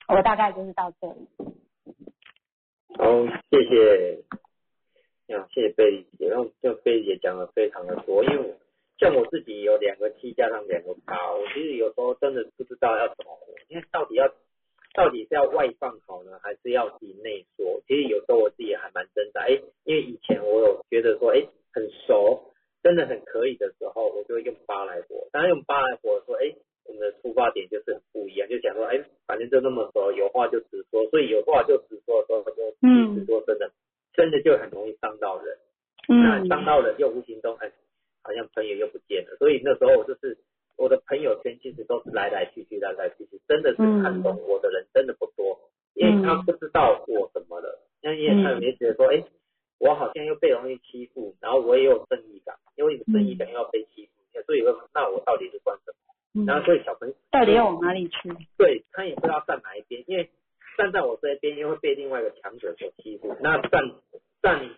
我大概就是到这里。好，谢谢，啊，谢谢贝姐，然后就贝姐讲的非常的多，因为像我自己有两个七加上两个八，我其实有时候真的不知道要怎么活，因为到底要到底是要外放好呢，还是要自己内缩？其实有时候我自己也还蛮挣扎，哎，因为以前我有觉得说，哎，很熟，真的很可以的时候，我就会用八来活，当然用八来活说，哎。我们的出发点就是很不一样，就想说，哎，反正就那么熟，有话就直说，所以有话就直说的时候，就直说真的，真的就很容易伤到人。那伤到人又无形中，哎，好像朋友又不见了。所以那时候我就是我的朋友圈其实都是来来去去，来来去去，真的是看懂我的人真的不多，因为他不知道我怎么了，那因为他也觉得说，哎，我好像又被容易欺负，然后我也有正义感，因为正义感又要被欺负，所以那我到底是算什么？然后所以小朋友到底要往哪里去？对他也不知道站哪一边，因为站在我这一边又会被另外一个强者所欺负，那站站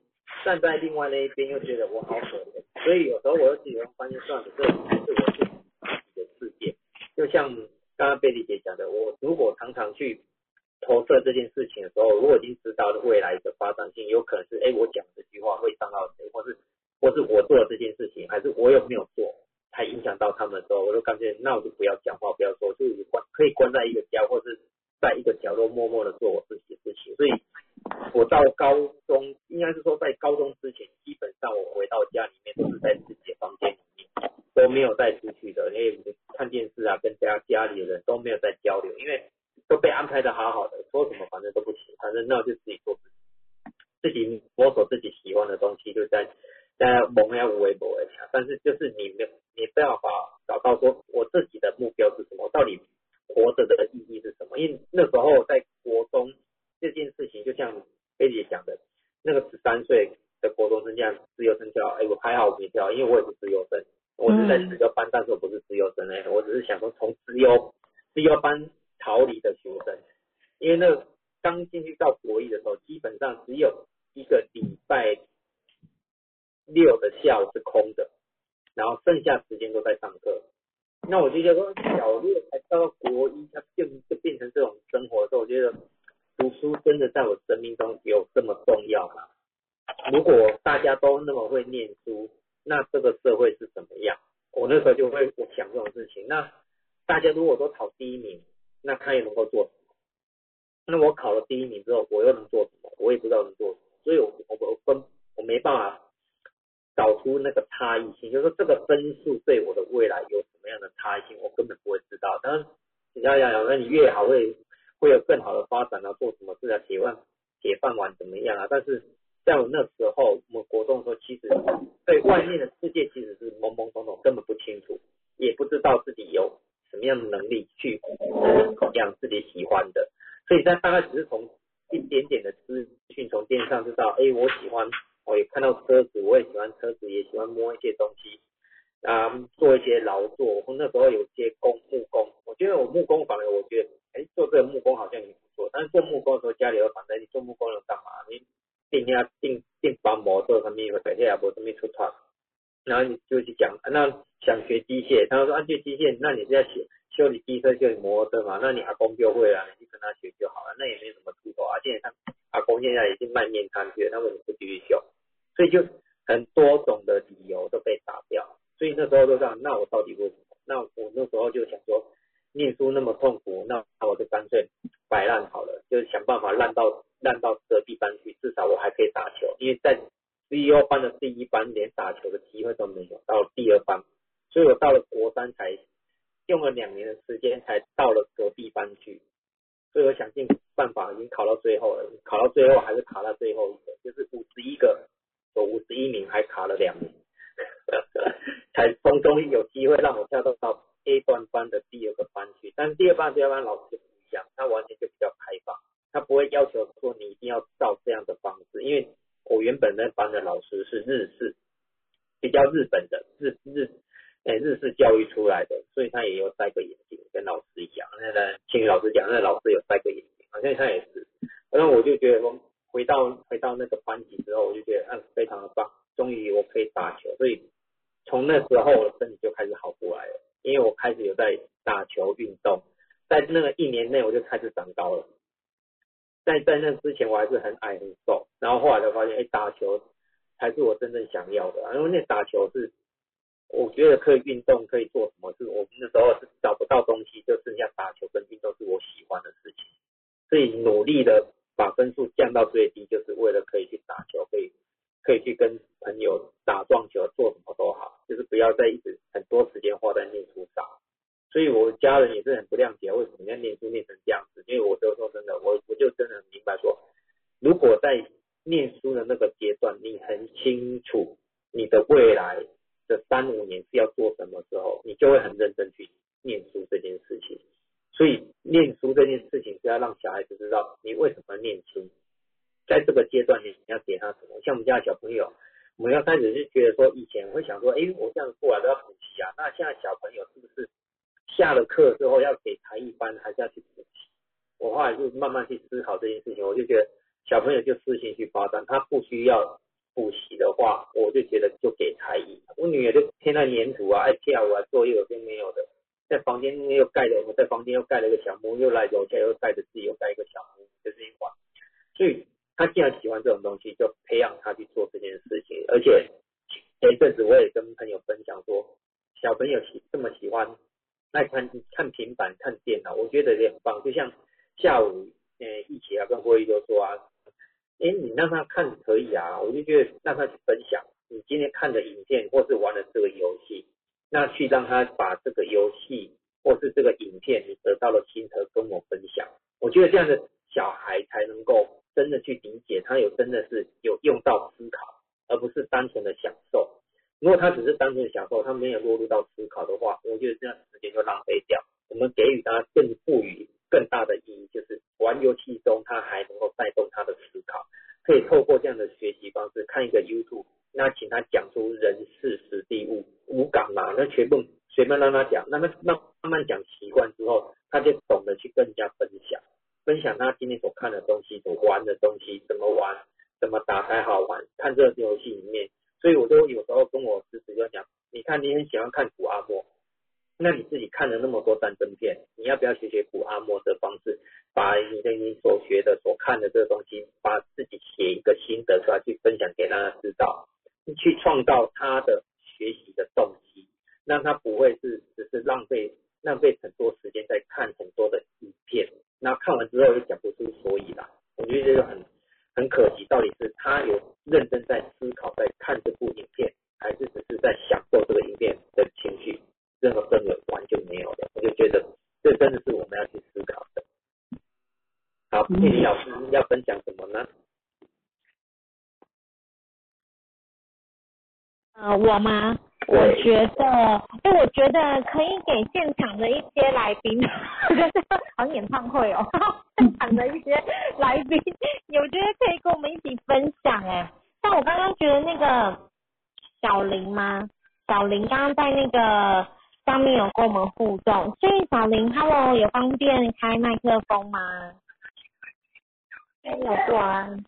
站在另外那一边又觉得我好可怜，所以有时候我又自己会发现，算了，这是我自己的世界。就像刚刚贝丽姐讲的，我如果常常去投射这件事情的时候，如果已经知道未来的发展性，有可能是哎我讲这句话会伤到谁，或是或是我做了这件事情，还是我有没有做？才影响到他们的时候，我就感觉那我就不要讲话，不要说，就关可以关在一个家，或是在一个角落默默的做我自己的事情。所以，我到高中，应该是说在高中之前，基本上我回到家里面都是在自己的房间里面，都没有再出去的，因为看电视啊，跟家家里的人都没有在交流，因为都被安排的好好的，说什么反正都不行，反正那就自己做自己，自己摸索自己喜欢的东西，就在。在蒙呀无为不为强，但是就是你没你没办法找到说我自己的目标是什么，到底活着的意义是什么？因为那时候在国中这件事情，就像菲姐讲的，那个十三岁的国中生这样自由生跳，哎，我还好没跳，因为我也是自由生，我是在自由班，但是我不是自由生哎，我只是想说从自由自由班逃离的学生，因为那刚进去到国一的时候，基本上只有一个礼拜。六的下午是空的，然后剩下时间都在上课。那我就觉得小六才到国一，他就就变成这种生活的时候，我觉得读书真的在我生命中有这么重要吗？如果大家都那么会念书，那这个社会是怎么样？我那时候就会我想这种事情。那大家如果都考第一名，那他也能够做什么？那我考了第一名之后，我又能做什么？我也不知道能做什么。所以我我我分我没办法。找出那个差异性，就是说这个分数对我的未来有什么样的差异性，我根本不会知道。当然，你要要要，那你越好会会有更好的发展啊，做什么事啊，铁饭铁饭碗怎么样啊？但是在我那时候，我们国中的时候，其实对外面的世界其实是懵懵懂懂，根本不清楚，也不知道自己有什么样的能力去养自己喜欢的。所以在大概只是从一点点的资讯从电视上知道，哎，我喜欢。我也看到车子，我也喜欢车子，也喜欢摸一些东西，啊，做一些劳作。我那时候有些工木工，我觉得我木工反而我觉得，哎，做这个木工好像也不错。但是做木工的时候，家里又反正你做木工能干嘛？你定下定定房模做什么，每天也不什么出错。然后你就去讲，那想学机械，他说啊，学机械，那你是要学修理机车、修理摩托车嘛？那你阿公就会啊，你去跟他学就好了，那也没什么出头啊。现在他阿公现在已经卖面摊去了，他为什么不继续修？所以就很多种的理由都被打掉，所以那时候就这样，那我到底为什么？那我那时候就想说，念书那么痛苦，那那我就干脆摆烂好了，就是想办法烂到烂到隔壁班去，至少我还可以打球。因为在 C E O 班的第一班连打球的机会都没有，到第二班，所以我到了国三才用了两年的时间才到了隔壁班去。所以我想尽办法，已经考到最后了，考到最后还是卡到最后一个，就是五十一个。我五十一名还卡了两名，才终终于有机会让我跳到到 A 段班的第二个班去。但是第二班第二班老师就不一样，他完全就比较开放，他不会要求说你一定要照这样的方式。因为我原本那班的老师是日式，比较日本的日日诶日式教育出来的，所以他也有戴个眼镜，跟老师一样。那个青宇老师讲，那老师有戴个眼镜，好像他也是。然后我就觉得说。回到。回到那个班级之后，我就觉得嗯非常的棒，终于我可以打球，所以从那时候我的身体就开始好过来了，因为我开始有在打球运动，在那个一年内我就开始长高了。在在那之前我还是很矮很瘦，然后后来才发现，哎，打球才是我真正想要的，因为那打球是我觉得可以运动，可以做什么事，我那时候是找不到东西，就剩下打球跟运动是我喜欢的事情，所以努力的把分数降到最低，就是为了可以去打球，可以可以去跟朋友打撞球，做什么都好，就是不要再一直很多时间花在念书上。所以我家人也是很不谅解，为什么要念书念成这样子？因为我就说真的，我我就真的很明白说，如果在念书的那个阶段，你很清楚你的未来的三五年是要做什么时候，你就会很认真去念书这件事情。所以念书这件事情是要让小孩子知道你为什么念书，在这个阶段你你要给他什么？像我们家的小朋友，我们要开始是觉我，会想说，哎，我这样过来宾，好像演唱会哦，现场的一些来宾，有觉得可以跟我们一起分享。哎，像我刚刚觉得那个小林吗？小林刚刚在那个上面有跟我们互动，所以小林，Hello，有方便开麦克风吗？哎，老师晚安。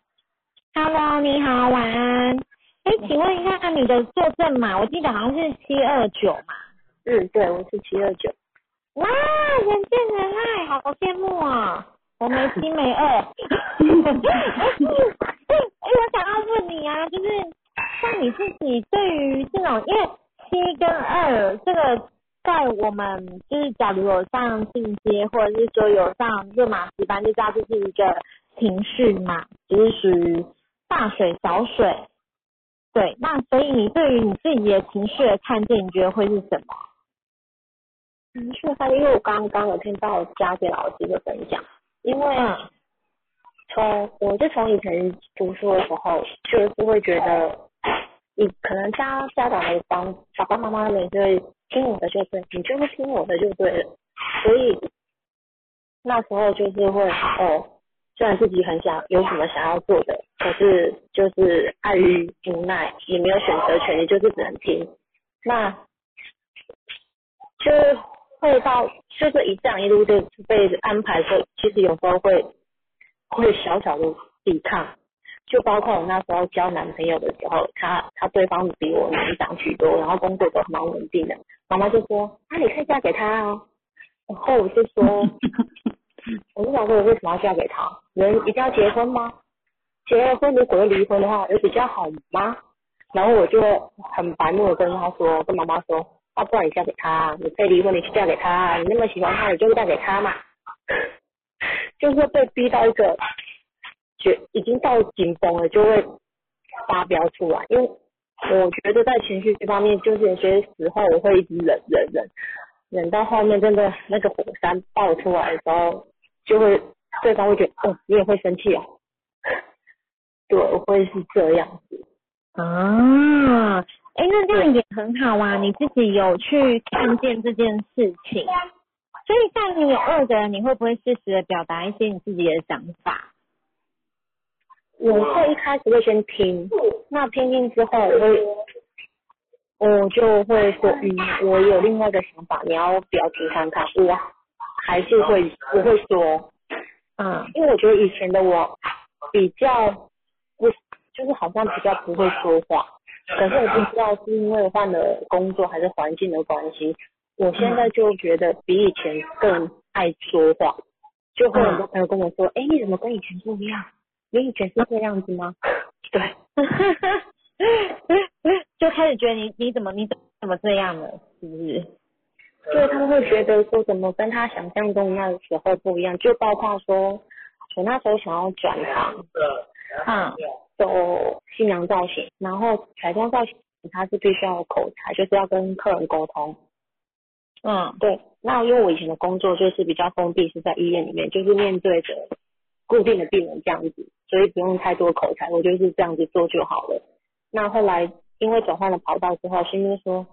Hello，你好，晚安。哎，请问一下，你的作证码，我记得好像是七二九嘛。嗯，对，我是七二九。哇，人见人爱，好羡慕啊！我没七没二。哎，我想要问你啊，就是像你自己对于这种，因为七跟二这个，在我们就是假如有上进阶，或者是说有上热马斯班，就知道这是一个情绪嘛，就是属于大水小水。对，那所以你对于你自己的情绪的看见，你觉得会是什么？情绪看见，因为我刚刚有听到嘉杰老师的分享，因为从我就从以前读书的时候，就是会觉得，你可能家家长的帮爸爸妈妈们就会听我的就对，你就是听我的就对了，所以那时候就是会哦。虽然自己很想有什么想要做的，可是就是碍于无奈，也没有选择权，你就是只能听。那就是会到就是一这样一路就被安排，的，其实有时候会会小小的抵抗。就包括我那时候交男朋友的时候，他他对方比我年长许多，然后工作都蛮稳定的，妈妈就说，啊你可以嫁给他哦，然后我就说，我就想说我为什么要嫁给他？人一定要结婚吗？结了婚如果离婚的话，有比较好吗？然后我就很白目的跟他说，跟妈妈说，啊不然你嫁给他，你可以离婚你去嫁给他，你那么喜欢他，你就嫁给他嘛。就是被逼到一个觉已经到紧绷了，就会发飙出来。因为我觉得在情绪这方面，就是有些时候我会一直忍忍忍，忍到后面真的那个火山爆出来的时候，就会对方会觉得，哦，你也会生气啊。对，会是这样子。啊，哎，那这样也很好啊，你自己有去看见这件事情，所以像你有二个人，你会不会适时的表达一些你自己的想法？我会一开始会先听，那听听之后，我会我就会说，嗯，我有另外一个想法，你要不要听看看？我还是会我会说，嗯因为我觉得以前的我比较不，就是好像比较不会说话，可是我不知道是因为换了工作还是环境的关系，我现在就觉得比以前更爱说话，就会很多朋友跟我说，哎、你怎么跟以前不一样？你以前是这样子吗？对，就开始觉得你你怎么你怎怎么这样了，是不是？对他们会觉得说怎么跟他想象中那时候不一样，就包括说我那时候想要转行，嗯走新娘造型，然后彩妆造型它是必须要有口才，就是要跟客人沟通。嗯对，那因为我以前的工作就是比较封闭，是在医院里面，就是面对着固定的病人这样子，所以不用太多口才，我就是这样子做就好了。那后来因为转换了跑道之后，心就说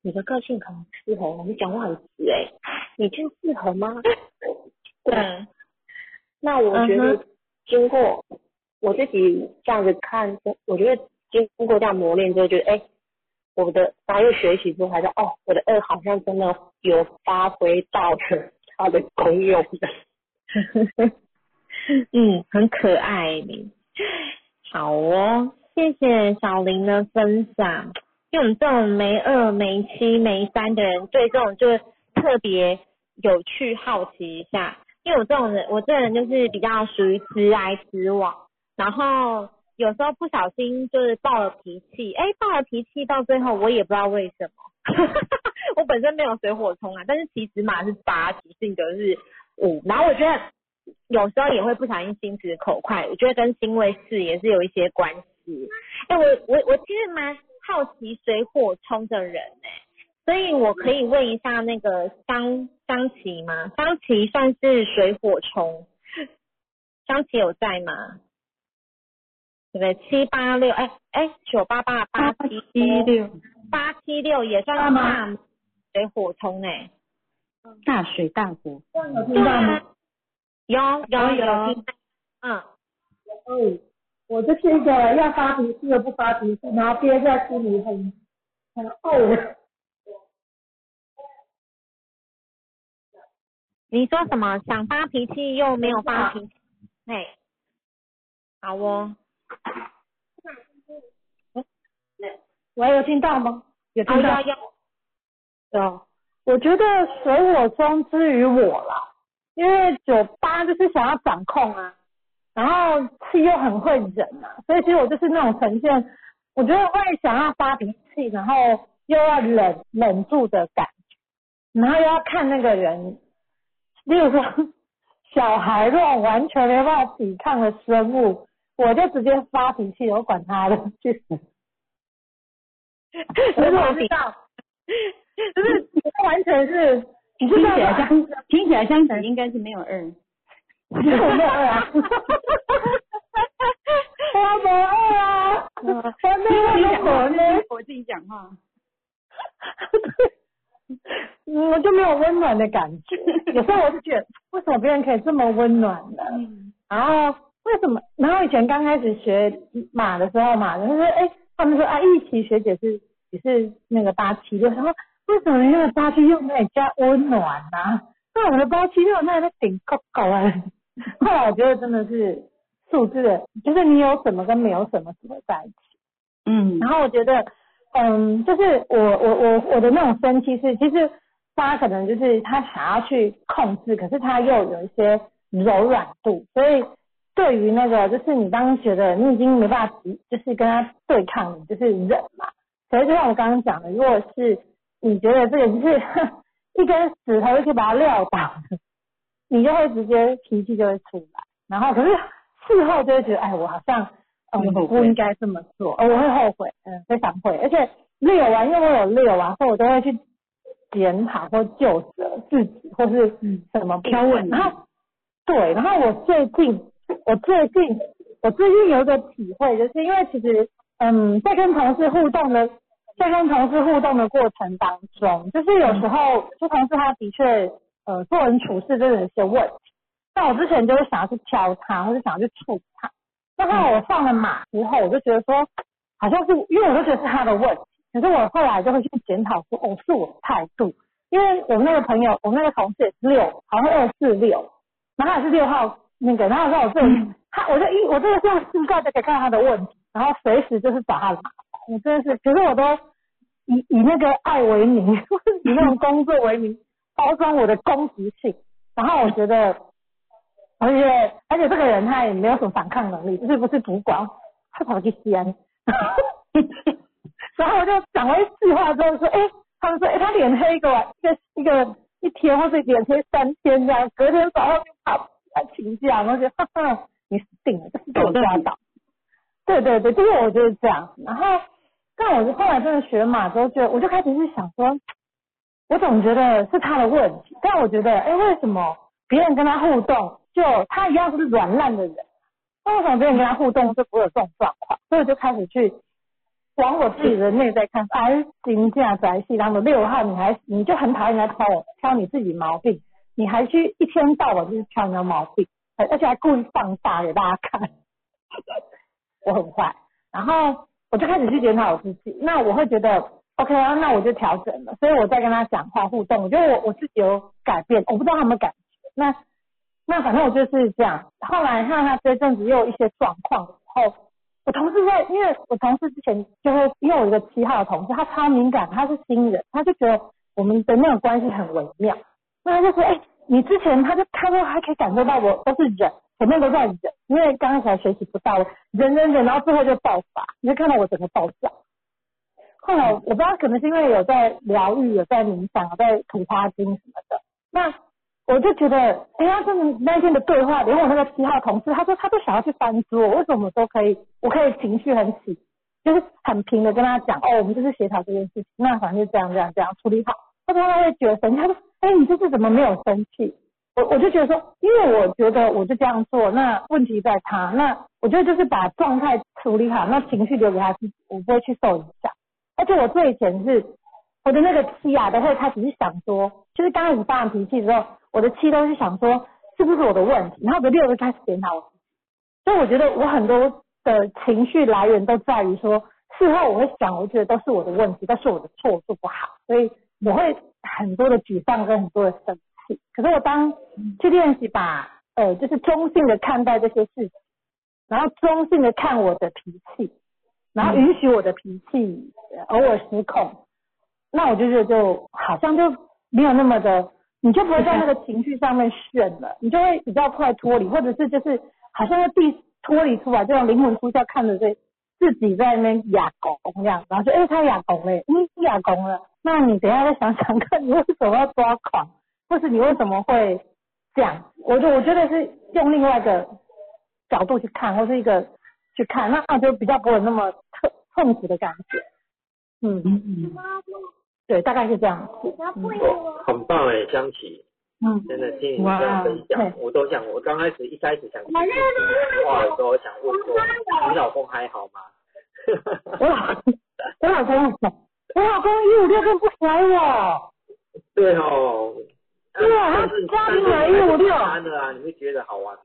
你的个性可能适合我，你讲话很直哎、你这样适合吗？对，嗯那我觉嗯得经过我自己这样子看，我觉得经过这样磨练之后，觉得哎、我的然后又学习之后，还是哦，我的二好像真的有发挥到了它的功用的。嗯，很可爱你。好哦，谢谢小林的分享。因为我们这种没二、没七、没三的人，对这种就特别有趣、好奇一下。因为我这种人，我这人就是比较属于直来直往，然后有时候不小心就是爆了脾气，哎，爆了脾气到最后我也不知道为什么。我本身没有水火冲啊，但是其实马是八，其性格是五，然后我觉得有时候也会不小心心直口快，我觉得跟星位四也是有一些关系。哎、我我我其实蛮好奇水火冲的人哎、所以我可以问一下那个桑桑琪吗？桑琪算是水火冲，桑琪有在吗？对不对？七八六，哎哎，九八八八七七六八七六也算是大水火冲哎、大水大火，有听到吗？有有有嗯。哦，我就是一个要发脾气又不发脾气，然后憋在心里很很怄。你说什么？想发脾气又没有发脾气？嘿，好哦。喂，有听到吗？有，听到有。有。我觉得水火中之于我啦，因为酒吧就是想要掌控啊，然后气又很会忍啊，所以其实我就是那种呈现，我觉得会想要发脾气，然后又要忍忍住的感觉，然后又要看那个人，例如说小孩这种完全没办法抵抗的生物，我就直接发脾气，我管他的，去死！可是我知道，就是完全是，听？起来像听起来像是应该是没有二，我没有二啊，我没有二啊，我没有听我呢，我自己讲话，嗯我就没有温暖的感觉。有时候我就觉得，为什么别人可以这么温暖呢？然后为什么？然后以前刚开始学马的时候嘛，然后说，哎，他们说啊，玉琪学姐是也是那个八七六，他说为什么那个八七六那里加温暖呢、那我的八七六那里在顶高高啊。后来我觉得真的是数字的，就是你有什么跟没有什么组合在一起。嗯然后我觉得，嗯，就是我我我我的那种生气是，其实他可能就是他想要去控制，可是他又有一些柔软度，所以对于那个就是你当时觉得你已经没办法，就是跟他对抗，你就是忍嘛。可是就像我刚刚讲的，如果是你觉得这个就是 一根石头就可以把它撂倒，你就会直接脾气就会出来，然后可是事后就会觉得，哎，我好像嗯不应该这么做，哦，我会后悔，嗯，非常会，而且遛完，因为我有遛完，所以我都会去检讨或救责自己，或是什么挑问然后对，然后我最近，我最近，我最近有一个体会，就是因为其实，嗯，在跟同事互动的，在跟同事互动的过程当中，就是有时候，就同事他的确，呃，做人处事真的有些问题。但我之前就是想要去挑他，或者想要去处他。那后来我上了马之后，我就觉得说，好像是因为我就觉得是他的问题，可是我后来就会去检讨说，哦，是我的态度。因为我那个朋友，我那个同事也是六，好像二四六，然后他也是六号那个，然后让我这里，他我就一我真的是用视觉就可以看到他的问题，然后随时就是找他的麻烦，我真的是，可是我都以以那个爱为名，以那种工作为名包装我的攻击性，然后我觉得，而且而且这个人他也没有什么反抗能力，就是不是主管，他跑去西安，然后我就讲了一句话之后说，哎、他们说，哎、他脸黑一个晚一个一个一天，或是脸黑三天这样，隔天早上来请假，然后就哈哈，你死定了，就是被我抓到。对对对，就是我就是这样。然后，但我就后来真的学马之后，就我就开始去想说，我总觉得是他的问题，但我觉得，哎，为什么别人跟他互动，就他一样是软烂的人，那为什么别人跟他互动就不会有这种状况？所以我就开始去往我自己的内在看，哎，金价宅系当的六号，你还你就很讨厌人家挑我挑你自己毛病，你还去一天到晚就是挑你的毛病，而且还故意放大给大家看，我很坏，然后我就开始去检讨我自己，那我会觉得 OK 啊，那我就调整了，所以我在跟他讲话互动，我觉得我我自己有改变，我不知道他们感觉，那那反正我就是这样，后来看他这阵子又有一些状况的时候。我同事在，因为我同事之前就会，因为我有一个七号的同事，他超敏感，他是新人，他就觉得我们的那种关系很微妙。那他就说，哎、你之前他就他说还可以感受到我都是忍，前面都在忍，因为刚开始还学习不到，忍忍忍，然后最后就爆发，你就看到我整个爆炸。后来我不知道，可能是因为有在疗愈，有在冥想，有在吐花精什么的，那我就觉得，哎呀，真的那天的对话，连我那个七号同事，他说他都想要去翻桌，为什么都可以，我可以情绪很起，就是很平的跟他讲，哦，我们就是协调这件事情，那反正就这样这样这样处理好。他说他会觉得生气，他就，哎，你这次怎么没有生气？我我就觉得说，因为我觉得我就这样做，那问题在他，那我觉得就是把状态处理好，那情绪留给他自己，我不会去受影响。而且我最以前是我的那个七啊，都会开始是想说，就是刚开始发完脾气之后，我的气都是想说是不是我的问题，然后我的六就开始检讨我自己。所以我觉得我很多的情绪来源都在于说，事后我会想，我觉得都是我的问题，都是我的错，我做不好，所以我会很多的沮丧跟很多的生气。可是我当去练习把呃，就是中性的看待这些事情，然后中性的看我的脾气，然后允许我的脾气偶尔失控，那我就觉得就好像就没有那么的，你就不会在那个情绪上面炫了，你就会比较快脱离，或者是就是好像要第脱离出来，这种灵魂出窍看着这自己在那边哑拱这样，然后说，哎、他哑拱嘞，你，哑拱了，那你等一下再想想看，你为什么要抓狂，或是你为什么会这样？我就我觉得是用另外一个角度去看，或是一个去看，那那就比较不会那么痛痛苦的感觉。嗯，嗯对，大概是这样子。嗯哦很棒哎，香琪，嗯，真的听你这样分享，我都想，我刚开始一开始想话的时候，想问说，你老公还好吗？我老我老公，我老公一五六都不甩我。对哦，对啊但是他家庭但是156你还是的啊，你会觉得好玩吗？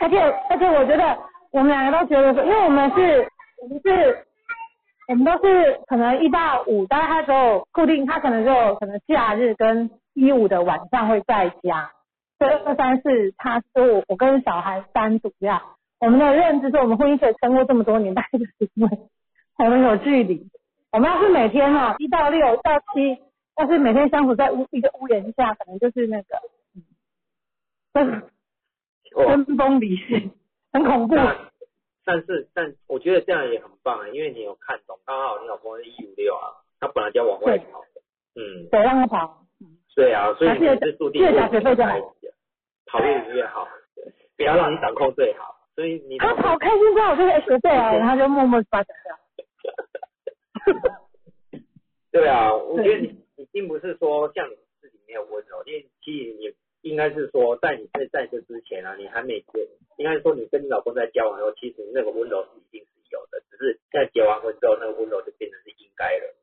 而且而且我觉得我们两个都觉得说，因为我们是我们是我们都是可能一到五，大概他只有固定，他可能就可能假日跟一五的晚上会在家，所以二三四他是我我跟小孩单独呀，我们的认知是我们婚姻可以撑过这么多年，大概就是因为我们有距离。我们要是每天哈一到六到七，要是每天相处在屋一个屋檐下，可能就是那个，嗯，哦，分崩离析，很恐怖。但是但我觉得这样也很棒啊，因为你有看懂，刚好你老公是一五六啊，他本来就要往外跑，嗯，对，让他跑。对啊，所以你还是是注定越缴学费就好会跑越远越好，不要让你掌控最好，所以你他跑开心之后，我就可以学对了，然后就默默把它讲掉。对啊，我觉得你你并不是说像你自己没有温柔，因为其实你应该是说在你在在这之前啊，你还没结，应该说你跟你老公在交往的时候，其实那个温柔是一定是有的，只是在结完婚之后，那个温柔就变成是应该了。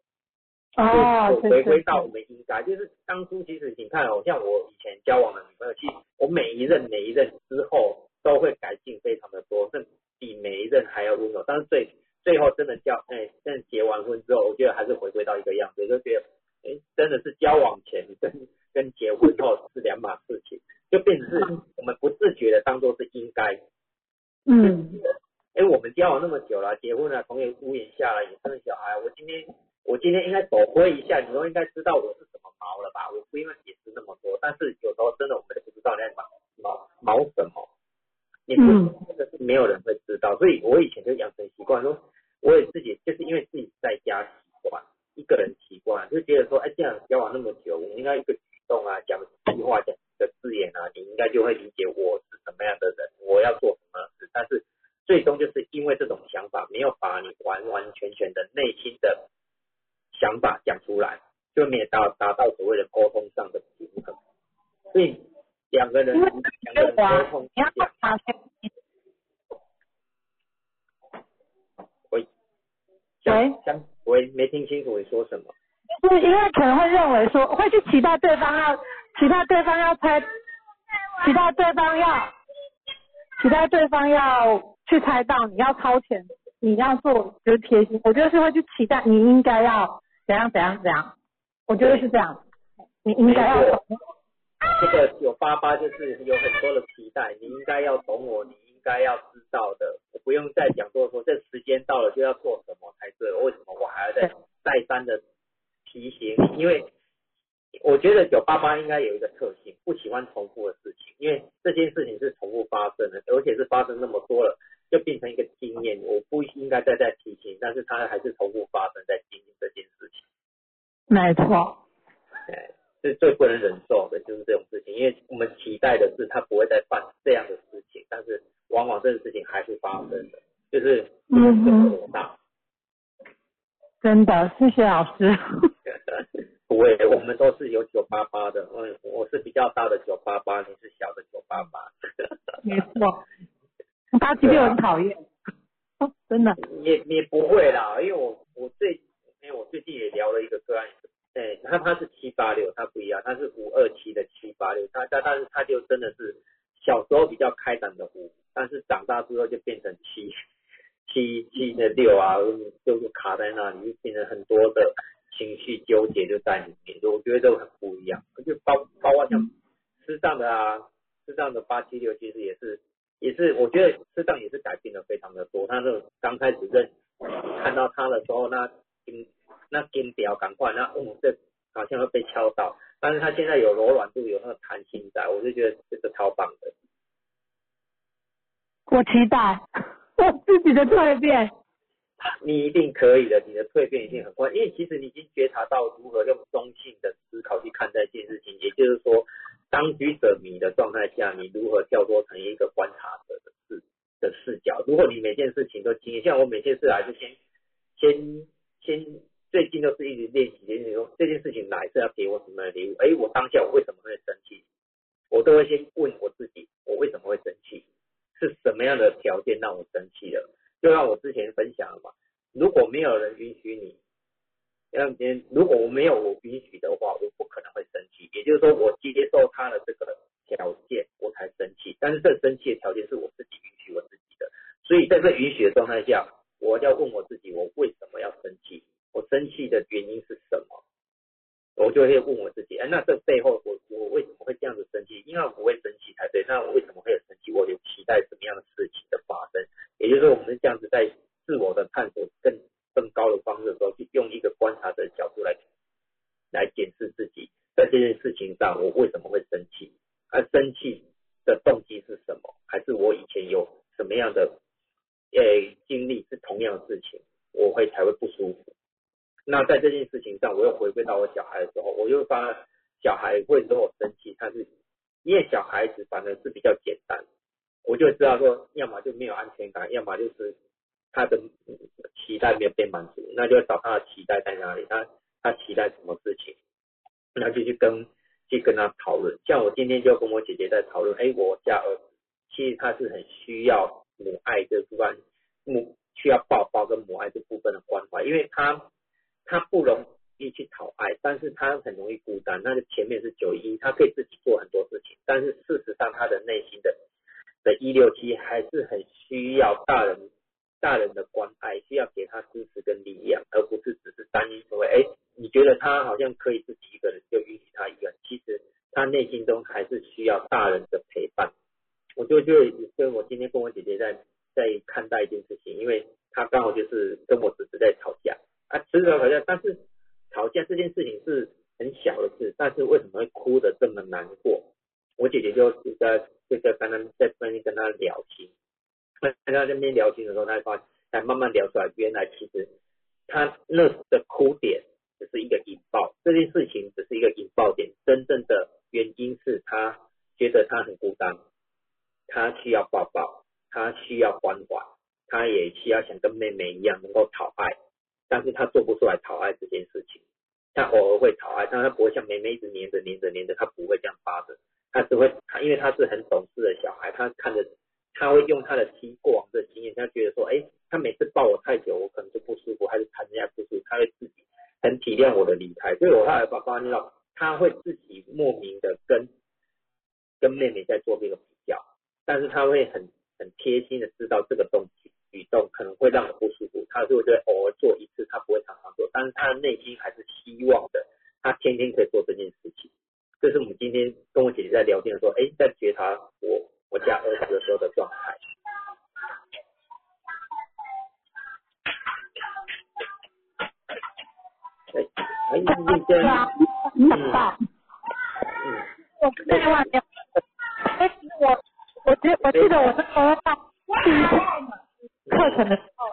哦，回归到我们应该，就是当初其实你看哦，像我以前交往的女朋友，其实我每一任每一任之后都会改进非常的多，甚至比每一任还要温柔。但是最最后真的交，哎，真的结完婚之后，我觉得还是回归到一个样子，就觉得，哎，真的是交往前跟跟结婚后是两码事情，就变成是我们不自觉的当做是应该。嗯，哎，我们交往那么久了，结婚了，同一个屋檐下了，也生了小孩，我今天我今天应该手挥一下，你都应该知道我是什么毛了吧？我不应该解释那么多，但是有时候真的我们不知道你在毛毛毛什么，你不嗯真的是没有人会知道，所以我以前就养成习惯说，我也自己就是因为自己在家习惯，一个人习惯，就觉得说，哎，这样交往那么久，我应该一个举动啊，讲句话，讲的字眼啊，你应该就会理解我是什么样的人，我要做什么事，但是最终就是因为这种想法没有把你完完全全的内心的想法讲出来，就没有达达到所谓的沟通上的平衡。所以两个人两个人沟通。喂，喂。相喂，没听清楚你说什么？就是因为可能会认为说，会去期待对方要，期待对方要猜，期待对方要，期待对方要去猜到你要掏钱，你要做就是贴心，我觉得是会去期待你应该要怎样怎样怎样，我觉得是这样，你应该要这个九八八就是有很多的期待，你应该要懂我，你应该要知道的，我不用再讲多说，这时间到了就要做什么才对，为什么我还要再再三的提醒你？因为我觉得九八八应该有一个特性，不喜欢重复的事情，因为这件事情是重复发生的，而且是发生那么多了，就变成一个经验，我不应该再再提醒，但是它还是重复发生在经历这件事情。没错，哎，是最不能忍受的，就是这种事情，因为我们期待的是他不会再犯这样的事情，但是往往这个事情还是发生的，就是嗯哼。真的，谢谢老师。不会，我们都是有九八八的，嗯，我是比较大的九八八，你是小的九八八，没错，他其实我很讨厌，真的。也也不会啦，因为我我最因为我最近也聊了一个个案，哎，他他是七八六，他不一样，他是五二七的七八六，他他但是他就真的是小时候比较开朗的五，但是长大之后就变成七七七的六啊，就是卡在那里，就变成很多的情绪纠结就在里面，就我觉得都很不一样，就包包括像适当的啊，适当的八七六其实也是也是，我觉得适当也是改变的非常的多。他那种刚开始认看到他的时候，那金那金表赶快，那嗯这好像会被敲到，但是它现在有柔软度，有那个弹性在，我就觉得这个超棒的。我期待我自己的蜕变。你一定可以的，你的蜕变一定很快，因为其实你已经觉察到如何用中性的思考去看待这件事情，也就是说，当局者迷的状态下，你如何跳脱成一个观察者的视的视角。如果你每件事情都经验，像我每件事还是先先先最近都是一直练习练习说这件事情来是要给我什么样的礼物？哎，我当下我为什么会生气？我都会先问我自己，我为什么会生气？是什么样的条件让我生气了？就像我之前分享了嘛，如果没有人允许你，要别如果我没有我允许的话，我不可能会生气。也就是说，我接受他的这个条件，我才生气。但是这生气的条件是我自己允许我自己的，所以在这允许的状态下，我要问我自己，我为什么要生气？我生气的原因是什么？我就会问我自己，哎，那这背后我我为什么会这样子生气？因为我不会生气才对。那我为什么会有生气？我有期待什么样的事情的发生？也就是说，我们这样子在自我的探索更更高的方式的时候，去用一个观察者的角度来来检视自己，在这件事情上，我为什么会生气？而生气的动机是什么？还是我以前有什么样的诶经历是同样的事情，我会才会不舒服？那在这件事情上，我又回归到我小孩的时候，我又发小孩会跟我生气，他是因为小孩子反正是比较简单，我就知道说，要么就没有安全感，要么就是他的期待没有被满足，那就找他的期待在哪里，他他期待什么事情，那就去跟去跟他讨论。像我今天就跟我姐姐在讨论，哎，我家儿子其实他是很需要母爱这部分，母需要抱抱跟母爱这部分的关怀，因为他。他不容易去讨爱，但是他很容易孤单。那个前面是九一，他可以自己做很多事情，但是事实上他的内心的的一六七还是很需要大人大人的关爱，需要给他支持跟力量，而不是只是单一所谓哎，你觉得他好像可以自己一个人就允许他一个人，其实他内心中还是需要大人的陪伴。我就就跟我今天跟我姐姐在在看待一件事情，因为她刚好就是跟我侄子在吵架。啊，迟早吵架，但是吵架这件事情是很小的事，但是为什么会哭的这么难过？我姐姐就在就在刚刚在那边跟他聊天，在那边聊天的时候，他发才慢慢聊出来，原来其实他那时的哭点只是一个引爆，这件事情只是一个引爆点，真正的原因是他觉得他很孤单，他需要抱抱，他需要关怀，他也需要想跟妹妹一样能够讨爱。但是他做不出来讨爱这件事情，他偶尔会讨爱，但他不会像妹妹一直黏着黏着黏着，他不会这样发着，他只会他因为他是很懂事的小孩，他看着他会用他的听过往的经验，他觉得说，哎，他每次抱我太久，我可能就不舒服，还是谈人家不舒服，他会自己很体谅我的离开，所以我后来把发现到，他会自己莫名的跟跟妹妹在做这个，但是他会很很贴心的知道这个东西。举动可能会让我不舒服，他就会偶尔做一次，他不会常常做，但是他的内心还是希望的，他天天可以做这件事情。这是我们今天跟我姐姐在聊天的时候，哎，在觉察我我家儿子的时候的状态。哎，哎，你先，嗯，嗯，我在外两，哎，我我记我记得我那时候上第一次。课程的时候，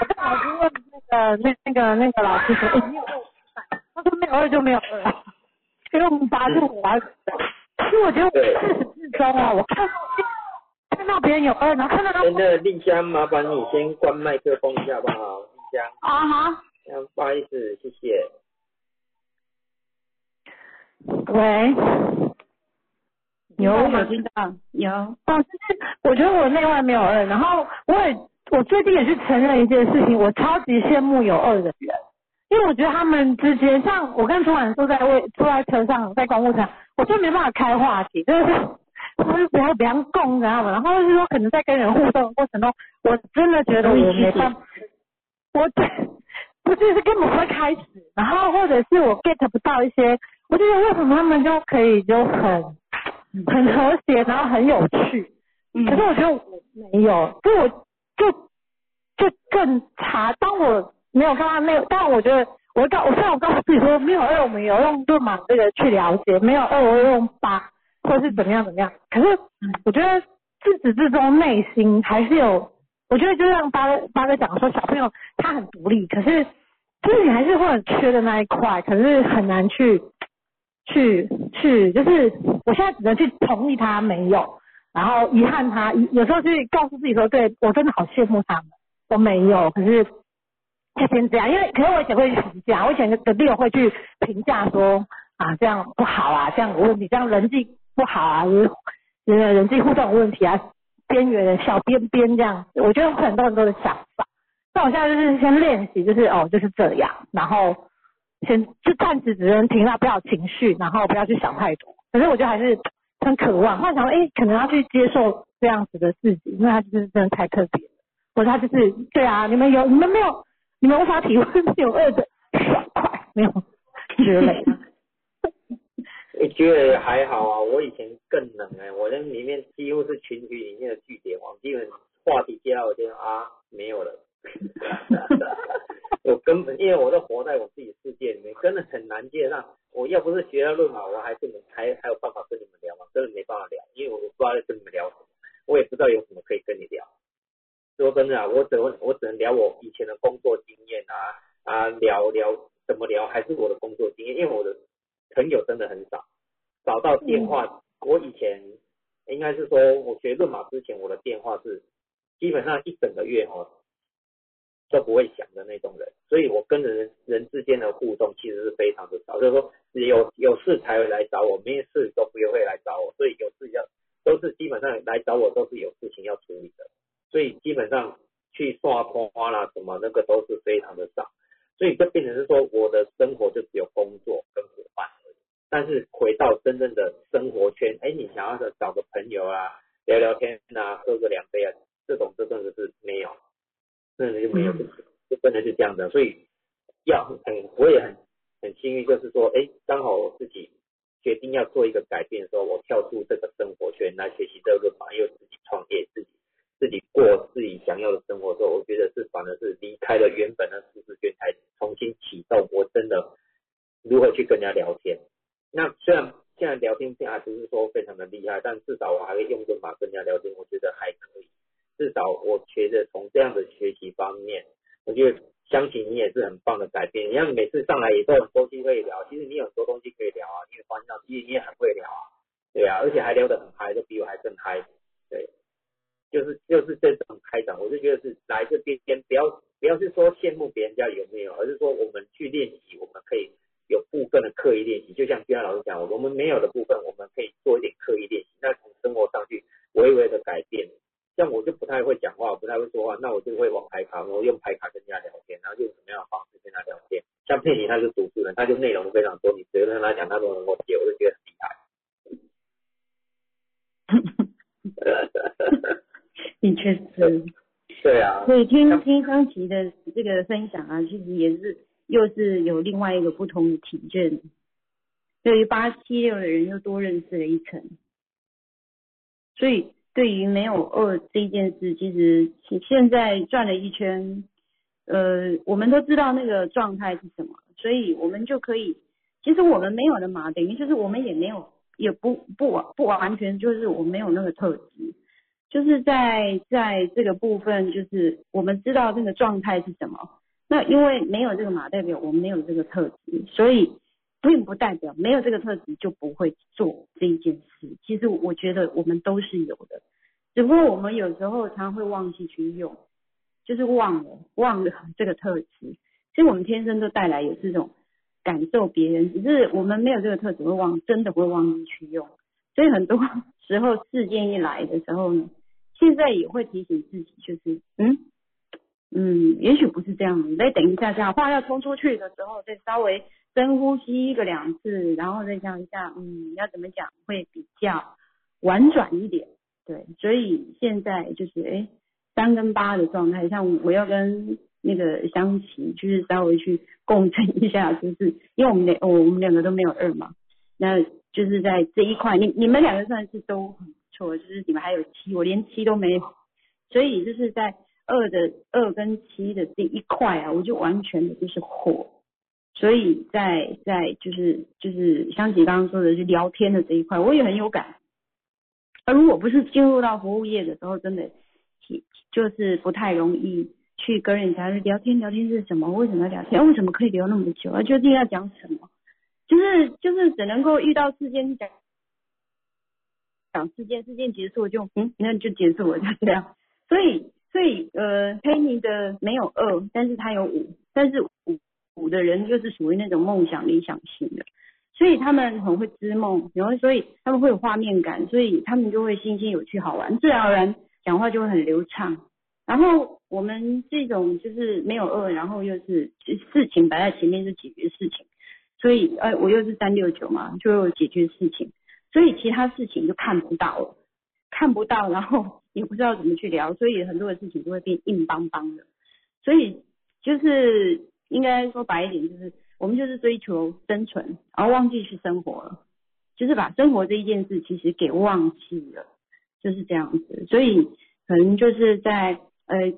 我跟老师问那个那那个那个老师说，哎，你有二他说没有二就没有二，因为我们八是我儿子。其实我觉得我自始至终啊，我看到看到别人有二，然后看到他。真的，丽香，麻烦你先关麦克风一下好不好？丽香。啊好。不好意思，谢谢。喂。有有听到有。哦，就是我觉得我内外没有二，然后我也。我最近也是承认一件事情，我超级羡慕有二的人，因为我觉得他们之间，像我跟楚婉坐在位坐在车上，在公务车，我就没办法开话题，就是他们就不要不要共，知道吗？然后就是说，可能在跟人互动的过程中，我真的觉得我没办法，我不就是根本不会开始，然后或者是我 get 不到一些，我觉得为什么他们就可以就很很和谐，然后很有趣，可是我觉得我没有，就我。就就更差。当我没有看到那，但我觉得我告，我虽然我告诉自己说没有二，我们有用盾嘛这个去了解，没有二，我用八，或是怎么样怎么样。可是我觉得自始至终内心还是有，我觉得就像八哥八哥讲说，小朋友他很独立，可是就是你还是会很缺的那一块，可是很难去去去，就是我现在只能去同意他没有。然后遗憾他，有时候去告诉自己说，对我真的好羡慕他们，我没有，可是就先这样，因为可是我以前会去评价，我以前的弟友会去评价说啊这样不好啊，这样有问题，这样人际不好啊，人人际互动有问题啊，边缘小边边这样，我觉得有很多很多的想法，那我现在就是先练习，就是哦就是这样，然后先就暂时只能停了，不要情绪，然后不要去想太多，可是我觉得还是。很渴望，幻想说，哎，可能要去接受这样子的自己，因为他就是真的太特别，或者他就是，对啊，你们有，你们没有，你们无法体会有二的爽快，没有 之类的，我觉得还好啊，我以前更冷哎、我那里面几乎是群体里面的据点王，基本话题接到我就啊没有了。我根本因为我都活在我自己世界里面，真的很难接上。我要不是学了论马，我还是能还还有办法跟你们聊吗？真的没办法聊，因为我不知道在跟你们聊什么，我也不知道有什么可以跟你聊。说真的啊，我只能我只能聊我以前的工作经验啊啊，聊聊怎么聊，还是我的工作经验，因为我的朋友真的很少，找到电话，我以前应该是说我学论马之前，我的电话是基本上一整个月哦都不会想的那种人，所以我跟人人之间的互动其实是非常的少，就是说有有事才会来找我，没事都不会来找我，所以有事要都是基本上来找我都是有事情要处理的，所以基本上去刷花啦什么那个都是非常的少，所以就变成是说我的生活就只有工作跟伙伴而已，但是回到真正的生活圈，哎，你想要的找个朋友啊，聊聊天啊，喝个两杯啊，这种这真的是没有。真的就没有，就真的是这样的，所以要很，我也很很幸运，就是说，哎，刚好我自己决定要做一个改变的时候，我跳出这个生活圈来学习这个法，又自己创业，自己自己过自己想要的生活的时候，我觉得是反而是离开了原本的舒适圈，才重新启动我真的如何去跟人家聊天。那虽然现在聊天现在还不是说非常的厉害，但至少我还会用这法跟人家聊天，我觉得还可以。至少我觉得从这样的学习方面，我觉得相信你也是很棒的改变。你看每次上来也都很多机会聊，其实你有很多东西可以聊啊，你也发现到其实你也很会聊啊，对啊，而且还聊得很嗨，都比我还更嗨，对，就是就是这种开场，我就觉得是来这边先不要不要是说羡慕别人家有没有，而是说我们去练习，我们可以有部分的刻意练习，就像今天老师讲，我们没有的部分，我们可以做一点刻意练习，那从生活上去微微的改变。像我就不太会讲话，我不太会说话，那我就会玩牌卡，我用牌卡跟人家聊天，然后用什么样的方式跟他聊天。像佩妮他是读书人，他就内容非常多，你直接跟他讲，他都能够接，我就觉得很厉害。你确是。对啊。所以听听张琪的这个分享啊，其实也是又是有另外一个不同的体验，对于八七六的人又多认识了一层，所以。对于没有二这件事，其实现在转了一圈，呃，我们都知道那个状态是什么，所以我们就可以，其实我们没有的嘛，等于就是我们也没有，也不不不完全就是我没有那个特质，就是在在这个部分，就是我们知道那个状态是什么，那因为没有这个马，代表我们没有这个特质，所以。并不代表没有这个特质就不会做这一件事。其实我觉得我们都是有的，只不过我们有时候常会忘记去用，就是忘了忘了这个特质。其实我们天生都带来有这种感受别人，只是我们没有这个特质会忘，真的会忘记去用。所以很多时候事件一来的时候呢，现在也会提醒自己，就是嗯嗯，也许不是这样，你再等一下，这样话要冲出去的时候，再稍微。深呼吸一个两次，然后再想一下，嗯，要怎么讲会比较婉转一点，对，所以现在就是哎三跟八的状态，像我要跟那个香琪，就是稍微去共振一下，就是因为我们两我们两个都没有二嘛，那就是在这一块，你你们两个算是都很不错，就是你们还有七，我连七都没有，所以就是在二的二跟七的这一块啊，我就完全的就是火。所以在在就是就是像姐刚刚说的，就聊天的这一块，我也很有感。而如果不是进入到服务业的时候，真的就是不太容易去跟人家聊天。聊天是什么？为什么要聊天？为什么可以聊那么久？啊，究竟要讲什么？就是就是只能够遇到事件讲讲事件，事件结束就嗯，那就结束了，就这样。所以所以呃，佩妮的没有二，但是他有五，但是五。五的人就是属于那种梦想理想型的，所以他们很会织梦，然后所以他们会有画面感，所以他们就会新鲜有趣好玩，自然而然讲话就会很流畅。然后我们这种就是没有恶，然后又是事情摆在前面是解决事情，所以呃我又是三六九嘛，就解决事情，所以其他事情就看不到了，看不到，然后也不知道怎么去聊，所以很多的事情就会变硬邦邦的，所以就是。应该说白一点，就是我们就是追求生存，然后忘记去生活了。就是把生活这一件事其实给忘记了，就是这样子。所以可能就是在呃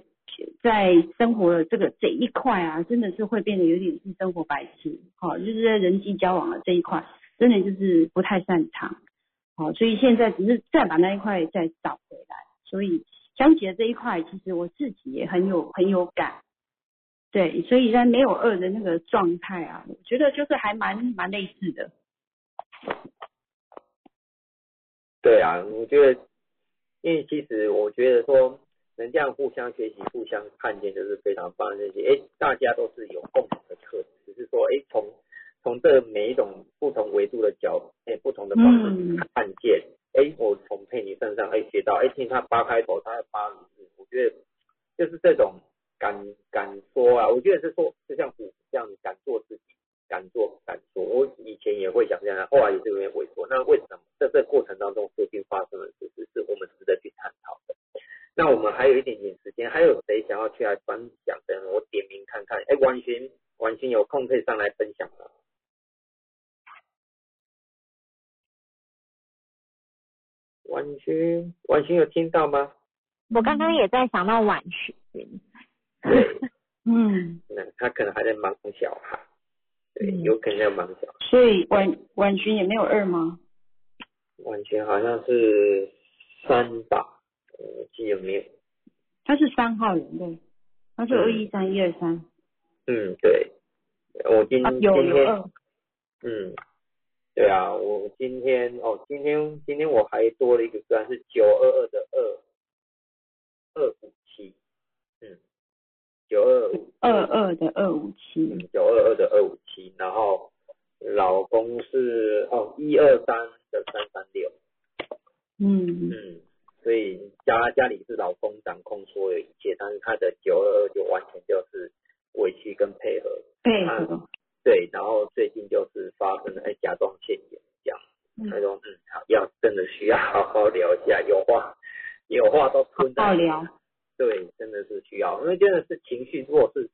在生活的这个这一块啊，真的是会变得有点是生活白痴，好，就是在人际交往的这一块，真的就是不太擅长，好，所以现在只是再把那一块再找回来。所以香姐这一块，其实我自己也很有很有感。对，所以在没有二的那个状态啊，我觉得就是还蛮蛮类似的。对啊，我觉得，因为其实我觉得说能这样互相学习、互相看见，就是非常棒的事情。哎，大家都是有共同的特质，只是说，哎，从从这每一种不同维度的角，哎，不同的方式看见。哎，我从佩妮身上哎学到，哎，听他八开头，他的八名字，我觉得就是这种。敢敢说啊，我觉得是说，就像虎这样敢做自己，敢做敢说。我以前也会想这样，后来也是有点萎缩。那为什么在这过程当中究竟发生了什么？是我们值得去探讨的。那我们还有一点点时间，还有谁想要去来分享的？我点名看看。哎，婉勋，婉勋有空可以上来分享吗？婉勋，婉勋有听到吗？我刚刚也在想到婉勋。对，嗯，那他可能还在忙小孩，对，有可能在忙小孩。所以婉婉群也没有二吗？婉群好像是三吧，我记得没有。他是三号人对，他是二一三一二三。嗯，对，我今今天，嗯，对啊，我今天哦，今天今天我还多了一个字，是九二二的二二。九二五二二的二五七，九二二的二五七，然后老公是哦一二三的三三六，嗯。嗯，所以家家里是老公掌控所有一切，但是他的九二二就完全就是委屈跟配合，配合，对，然后最近就是发生了哎甲状腺炎这样，他说嗯好要真的需要好好聊一下，有话有话都吞在。聊。对，真的是需要，因为真的是情绪，如果是，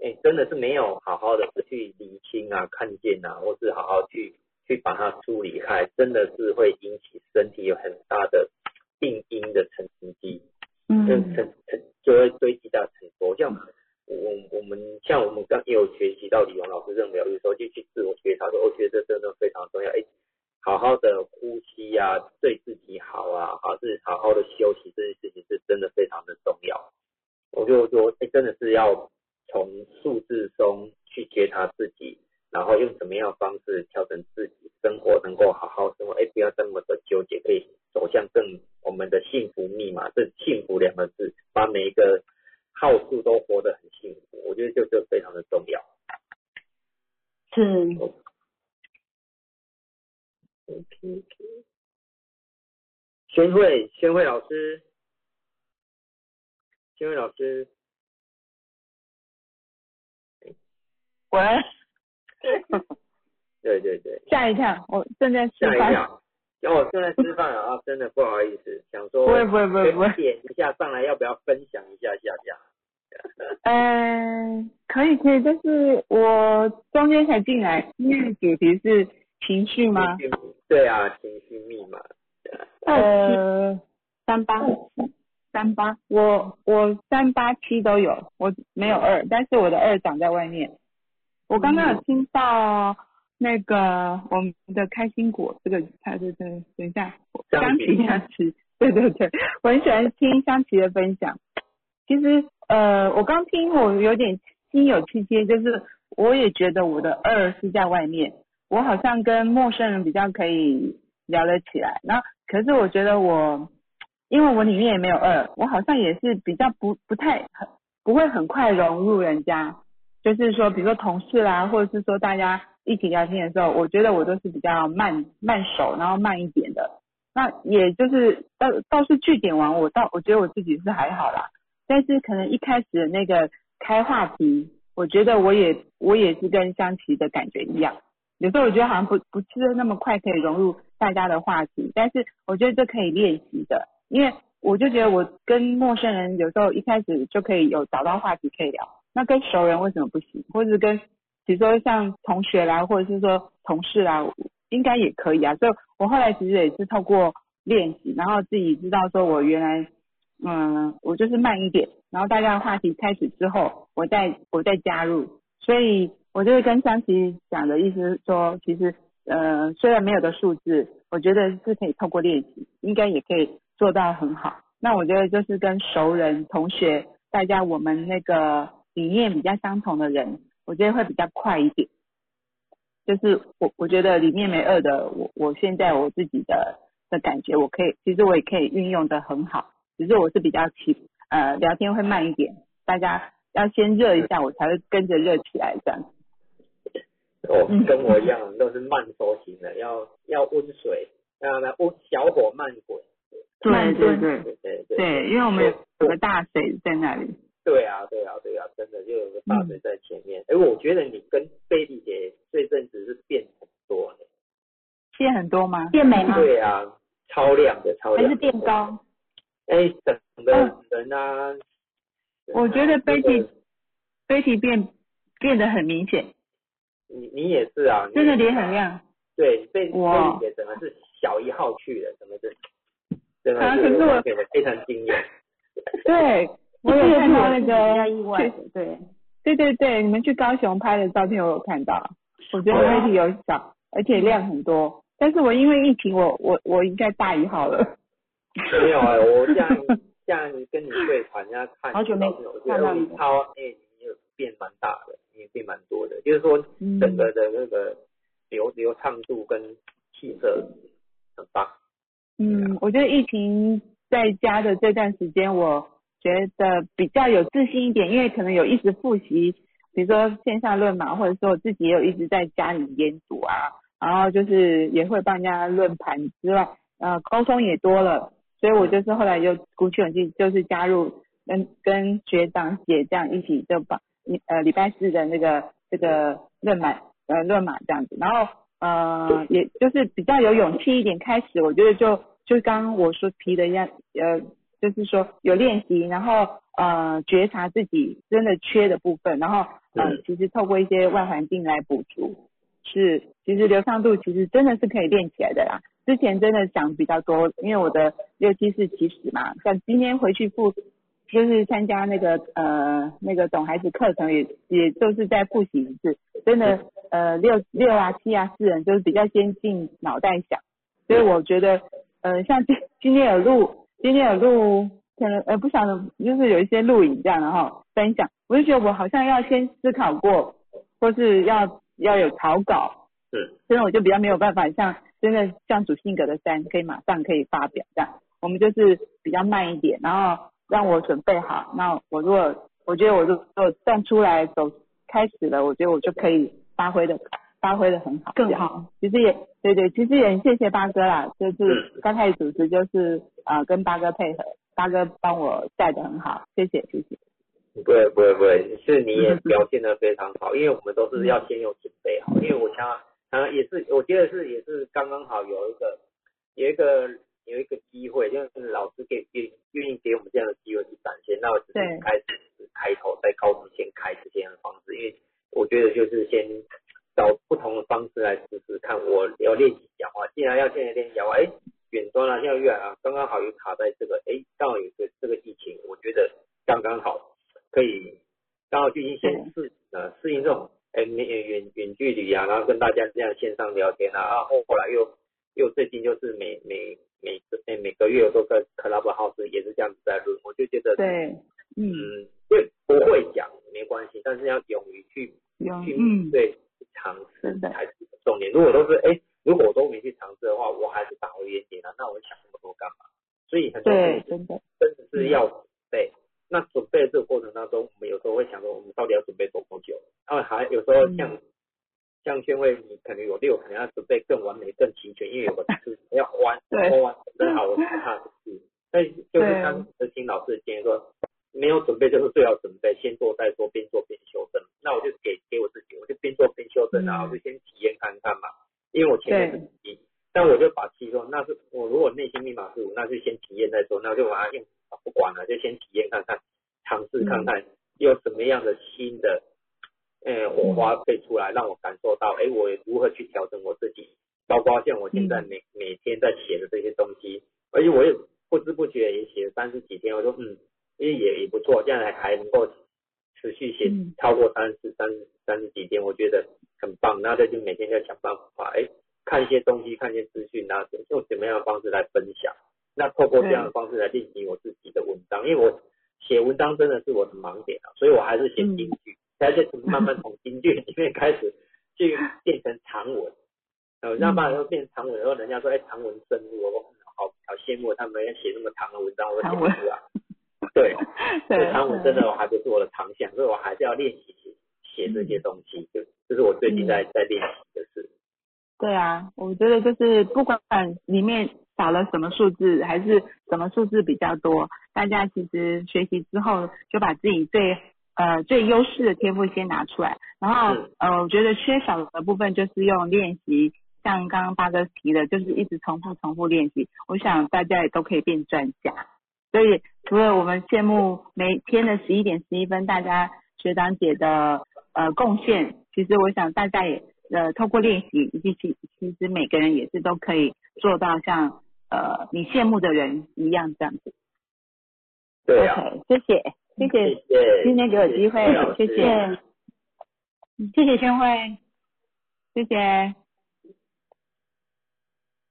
哎，真的是没有好好的去理清啊、看见啊，或是好好去去把它梳理开，真的是会引起身体有很大的病因的成绩，嗯，沉沉就会堆积到很多。像我我们像我们刚也有学习到李荣老师这种疗愈时候，就去自我觉察说，我觉得这真的非常重要，哎。好好的呼吸呀，对自己好啊，好是好好的休息，这件事情是真的非常的重要。我就说，哎，真的是要从数字中去觉察自己，然后用什么样的方式调整自己生活，能够好好生活，哎，不要这么的纠结，可以走向更我们的幸福密码。这幸福两个字，把每一个号数都活得很幸福，我觉得就这非常的重要。是。OK，OK 宣慧，宣慧老师，宣慧老师，喂，对对对，吓一跳，我正在吃饭。吓一跳，哦，正在吃饭啊，真的不好意思，想说，不会不会不会不会，点一下上来，要不要分享一下下下？嗯，可以可以，但是我中间才进来，因为主题是。情绪吗？对啊，情绪密码。呃，三八三八，我我三八七都有，我没有二，但是我的二长在外面。我刚刚有听到那个我们的开心果这个，他对对，等一下，香琪香琪，对对对，我很喜欢听香琪的分享。其实呃，我刚听我有点心有戚戚，就是我也觉得我的二是在外面。我好像跟陌生人比较可以聊得起来，那可是我觉得我，因为我里面也没有二，我好像也是比较不不太很不会很快融入人家，就是说比如说同事啦，或者是说大家一起聊天的时候，我觉得我都是比较慢慢手，然后慢一点的。那也就是倒倒是据点完，我倒我觉得我自己是还好啦，但是可能一开始的那个开话题，我觉得我也我也是跟香琪的感觉一样。有时候我觉得好像不不是那么快可以融入大家的话题，但是我觉得这可以练习的，因为我就觉得我跟陌生人有时候一开始就可以有找到话题可以聊，那跟熟人为什么不行？或者跟比如说像同学啦，或者是说同事啦，应该也可以啊。所以我后来其实也是透过练习，然后自己知道说我原来嗯我就是慢一点，然后大家的话题开始之后，我再我再加入。所以我就是跟香琪讲的意思是说，其实呃虽然没有的数字，我觉得是可以透过练习，应该也可以做到很好。那我觉得就是跟熟人、同学，大家我们那个理念比较相同的人，我觉得会比较快一点。就是我我觉得里面没二的，我我现在我自己的的感觉，我可以其实我也可以运用的很好，只是我是比较起呃聊天会慢一点，大家要先热一下，我才会跟着热起来这样。哦，跟我一样都是慢熟型的，要要温水，让它温小火慢滚。对对对对对对，因为我们有个大水在那里。对啊对啊对啊，真的就有个大水在前面。哎、我觉得你跟贝蒂姐这阵子是变很多的。变很多吗？变美吗？对啊，超亮的超亮的。还是变高？哎，整个人啊，我觉得那 Betty Betty 变变得很明显，你你也是啊，真的脸很亮。对，贝贝哇蒂姐整个是小一号去的，整个是，真的是我变得非常惊艳。对，我有看到那个意外，对对对对，你们去高雄拍的照片我有看到，我觉得对啊 Betty 有小，而且量很多。但是我因为疫情，我我我应该大一号了。没有啊，我这样 这样跟你对谈，人家看好久没看到你你超哎，你有变蛮大的，你也变蛮多的，就是说嗯。整个的那个流流畅度跟气色很棒。嗯，我觉得疫情在家的这段时间，我觉得比较有自信一点，因为可能有一直复习，比如说线上论嘛，或者说我自己也有一直在家里研读啊，然后就是也会帮人家论盘之外，呃，沟通也多了，所以我就是后来又鼓起勇气，就是加入跟跟学长姐这样一起就把呃礼拜四的那个这个论满呃论马这样子，然后呃也就是比较有勇气一点开始，我觉得就就刚刚我说提的一样，呃就是说有练习，然后呃觉察自己真的缺的部分，然后呃嗯其实透过一些外环境来补足，是其实流畅度其实真的是可以练起来的啦。之前真的想比较多，因为我的六七四起始嘛，像今天回去复就是参加那个呃那个懂孩子课程也也都是在复习一次，真的呃六六啊七啊四人就是比较先进脑袋想，所以我觉得呃像今今天有录今天有录可能呃不晓得就是有一些录影这样然后分享，我就觉得我好像要先思考过，或是要要有草稿，是，所以我就比较没有办法像真的像主性格的三可以马上可以发表这样，我们就是比较慢一点，然后让我准备好，那我如果我觉得我如果站出来走开始了，我觉得我就可以发挥的发挥的很好，更好。其实也对对，其实也很谢谢八哥啦，就是嗯刚开始主持就是呃跟八哥配合，八哥帮我带的很好，谢谢谢谢。不会不会不会，是你也 表现的非常好，因为我们都是要先有准备好，因为我想常常也是，我觉得是也是刚刚好有一个有一个有一个机会，就是老师给愿愿意给我们这样的机会去展现，那我只是对开始开头在高中先开始这样的方式，因为我觉得就是先找不同的方式来试试看，我要练习讲话，既然要现在练习讲话，哎，远端啊，现在越来啊，刚刚好又卡在这个，哎，刚好有个这个疫情，我觉得刚刚好。可以刚好就已经先适呃适应这种哎远远远距离啊，然后跟大家这样线上聊天啊，然后后来又又最近就是每每每个每每个月有都跟 Clubhouse 也是这样子在录，我就觉得对，嗯，嗯，对不会讲没关系，但是要勇于去去有嗯面对尝试才是重点。如果都是哎，如果我都没去尝试的话，我还是打回原点了，那我想那么多干嘛？所以很多对事，情真的真的是要准备。那准备的这个过程当中，我们有时候会想说，我们到底要准备多久？然后还有时候像、像宣慧，你可能有六，可能要准备更完美、更齐全，因为有个是要完 对完完整好，我是怕的事。但就是对当时听老师的建议说，没有准备就是最好准备，先做再说，边做边修正。那我就给给我自己，我就边做边修正啊，嗯我就先体验看看嘛。因为我前面是七，但我就把七说，那是我如果内心密码是五，那就先体验再说，那就把它用不管了，就先体验看看，尝试看看有什么样的新的呃火花飞出来，让我感受到，哎，我如何去调整我自己，包括像我现在每、每天在写的这些东西，而且我也不知不觉也写了三十几天，我说嗯，因为也也不错，这样还还能够持续写嗯超过三十三十三十几天，我觉得很棒。那这就每天在想办法，哎，看一些东西，看一些资讯，然后用什么样的方式来分享。那透过这样的方式来练习我自己的文章，因为我写文章真的是我的盲点啊，所以我还是写京剧，才是慢慢从京剧里面开始去变成长文，呃，让慢慢变成长文，然后人家说哎长文深入，我好好羡慕他们要写那么长的文章，我写不出来。对，这对长文真的我还不是我的长项，所以我还是要练习写写这些东西，就这是我最近在在练习的事。对啊，我觉得就是不管里面少了什么数字，还是什么数字比较多，大家其实学习之后就把自己最呃最优势的天赋先拿出来，然后嗯呃我觉得缺少的部分就是用练习，像刚刚八哥提的，就是一直重复重复练习，我想大家也都可以变专家。所以除了我们羡慕每天的十一点十一分大家学长姐的呃贡献，其实我想大家也呃透过练习，以及其其实每个人也是都可以做到像呃你羡慕的人一样这样子。对啊，OK，谢谢谢谢今天给我机会谢谢谢谢。宣慧，谢谢。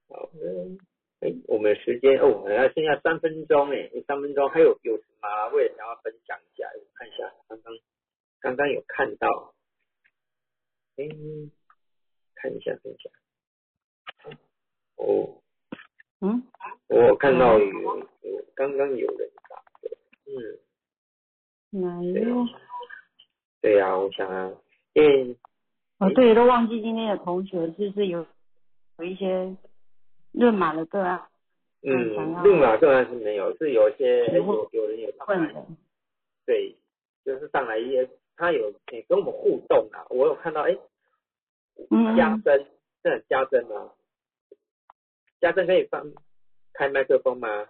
好的，哎，我们时间哦，我们还剩下三分钟哎，三分钟还有有什么我也想要分享一下，我看一下刚刚刚刚有看到，哎，看一下看一下，哦，嗯，我有看到有有刚刚有人打的，嗯，哪有对呀、我想啊，因为哦，对，都忘记今天的同学就是有有一些论马的个案嗯想嗯，要路马个案是没有，是有一些有有人有上来问的？对，就是上来一些，他有诶跟我们互动啊，我有看到哎，嗯加深，这很加深吗？加深可以放开麦克风吗？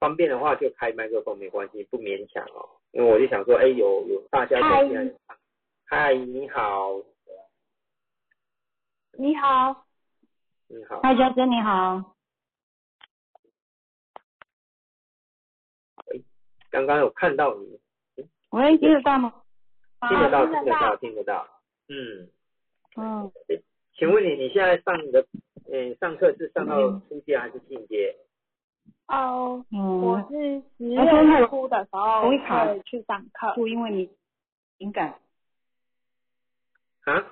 方便的话就开麦克风没关系，不勉强哦。因为我就想说，哎，有有大家在，嗨，你好，你好，你好，嗨，嘉珍你好，刚刚有看到你，喂，听得到吗？听得到，听得到听得到，嗯。嗯，请问你，你现在上你的，嗯，上课是上到初阶还是进阶？哦，嗯，我是十月初的时候会去上课，不因为你敏感，啊？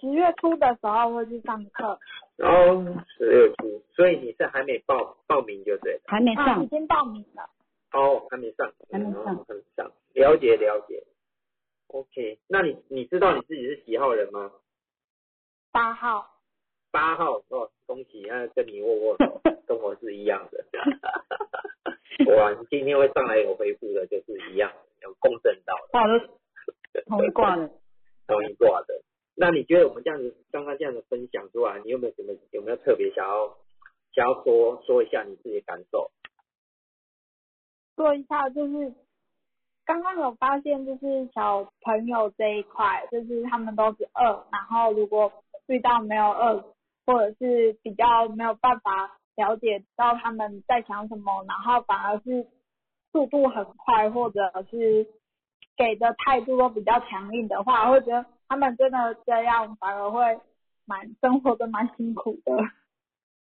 十月初的时候会去上课，哦，十月初，所以你是还没报报名就对还没上。已，经报名了，哦，还没上，还没上。嗯还没上，了解了解。OK，那你你知道你自己是几号人吗？八号，八号。哦，恭喜，那跟你握握手，跟我是一样的。哇，你今天会上来有回复的，就是一样，有共振到的。哇，都同一挂的。同一挂的。那你觉得我们这样子刚刚这样的分享出来，你有没有什么有没有特别想要想要说说一下你自己的感受？说一下就是。刚刚有发现，就是小朋友这一块，就是他们都是二，然后如果遇到没有二，或者是比较没有办法了解到他们在想什么，然后反而是速度很快，或者是给的态度都比较强硬的话，会觉得他们真的这样反而会蛮生活的蛮辛苦的。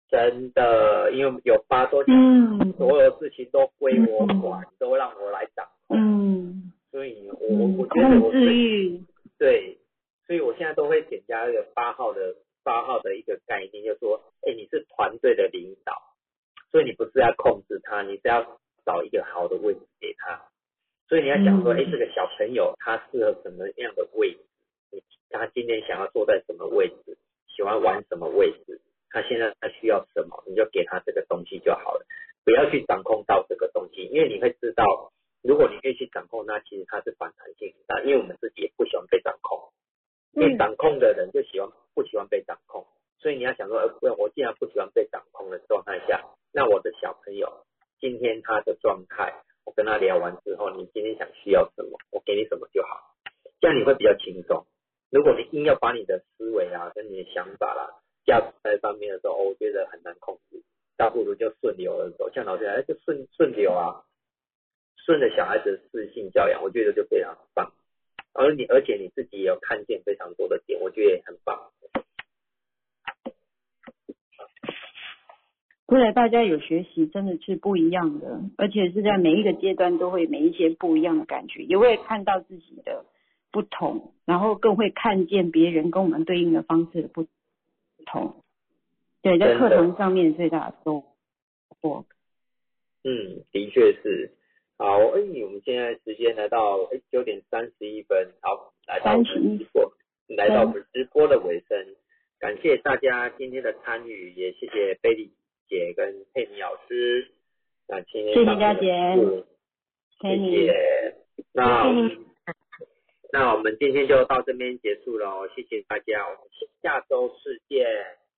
真的，因为有八多嗯。所有事情都归我管，都让我来掌控，嗯，所以我我我觉得我最欲，对，所以我现在都会添加一个八号的八号的一个概念，就是说，哎，你是团队的领导，所以你不是要控制他，你是要找一个好的位置给他。所以你要想说，嗯哎、这个小朋友他适合什么样的位置？你他今天想要坐在什么位置？喜欢玩什么位置？他现在他需要什么？你就给他这个东西就好了，不要去掌控到这个东西，因为你会知道，如果你越去掌控，那其实它是反弹性很大，因为我们自己也不喜欢被掌控。因为掌控的人就喜欢不喜欢被掌控，所以你要想说，呃，我既然不喜欢被掌控的状态下，那我的小朋友今天他的状态，我跟他聊完之后，你今天想需要什么，我给你什么就好，这样你会比较轻松。如果你硬要把你的思维啊跟你的想法啦、价值在上面的时候，哦我觉得很难控制，倒不如就顺流而走，像老师来就顺顺流啊，顺着小孩子的适性教养，我觉得就非常棒。而你而且你自己也有看见非常多的点，我觉得也很棒。未来大家有学习，真的是不一样的，而且是在每一个阶段都会每一些不一样的感觉，也会看到自己的不同，然后更会看见别人跟我们对应的方式的不同。对，在课堂上面最大的收获。嗯，的确是。好，哎，我们现在时间来到哎九点三十一分，好，来到我们直播，来到我们直播的尾声，感谢大家今天的参与，也谢谢贝莉姐跟佩妮老师，那今天谢谢上面的佳姐谢谢。那那我们今天就到这边结束了哦，谢谢大家，我们下周四见。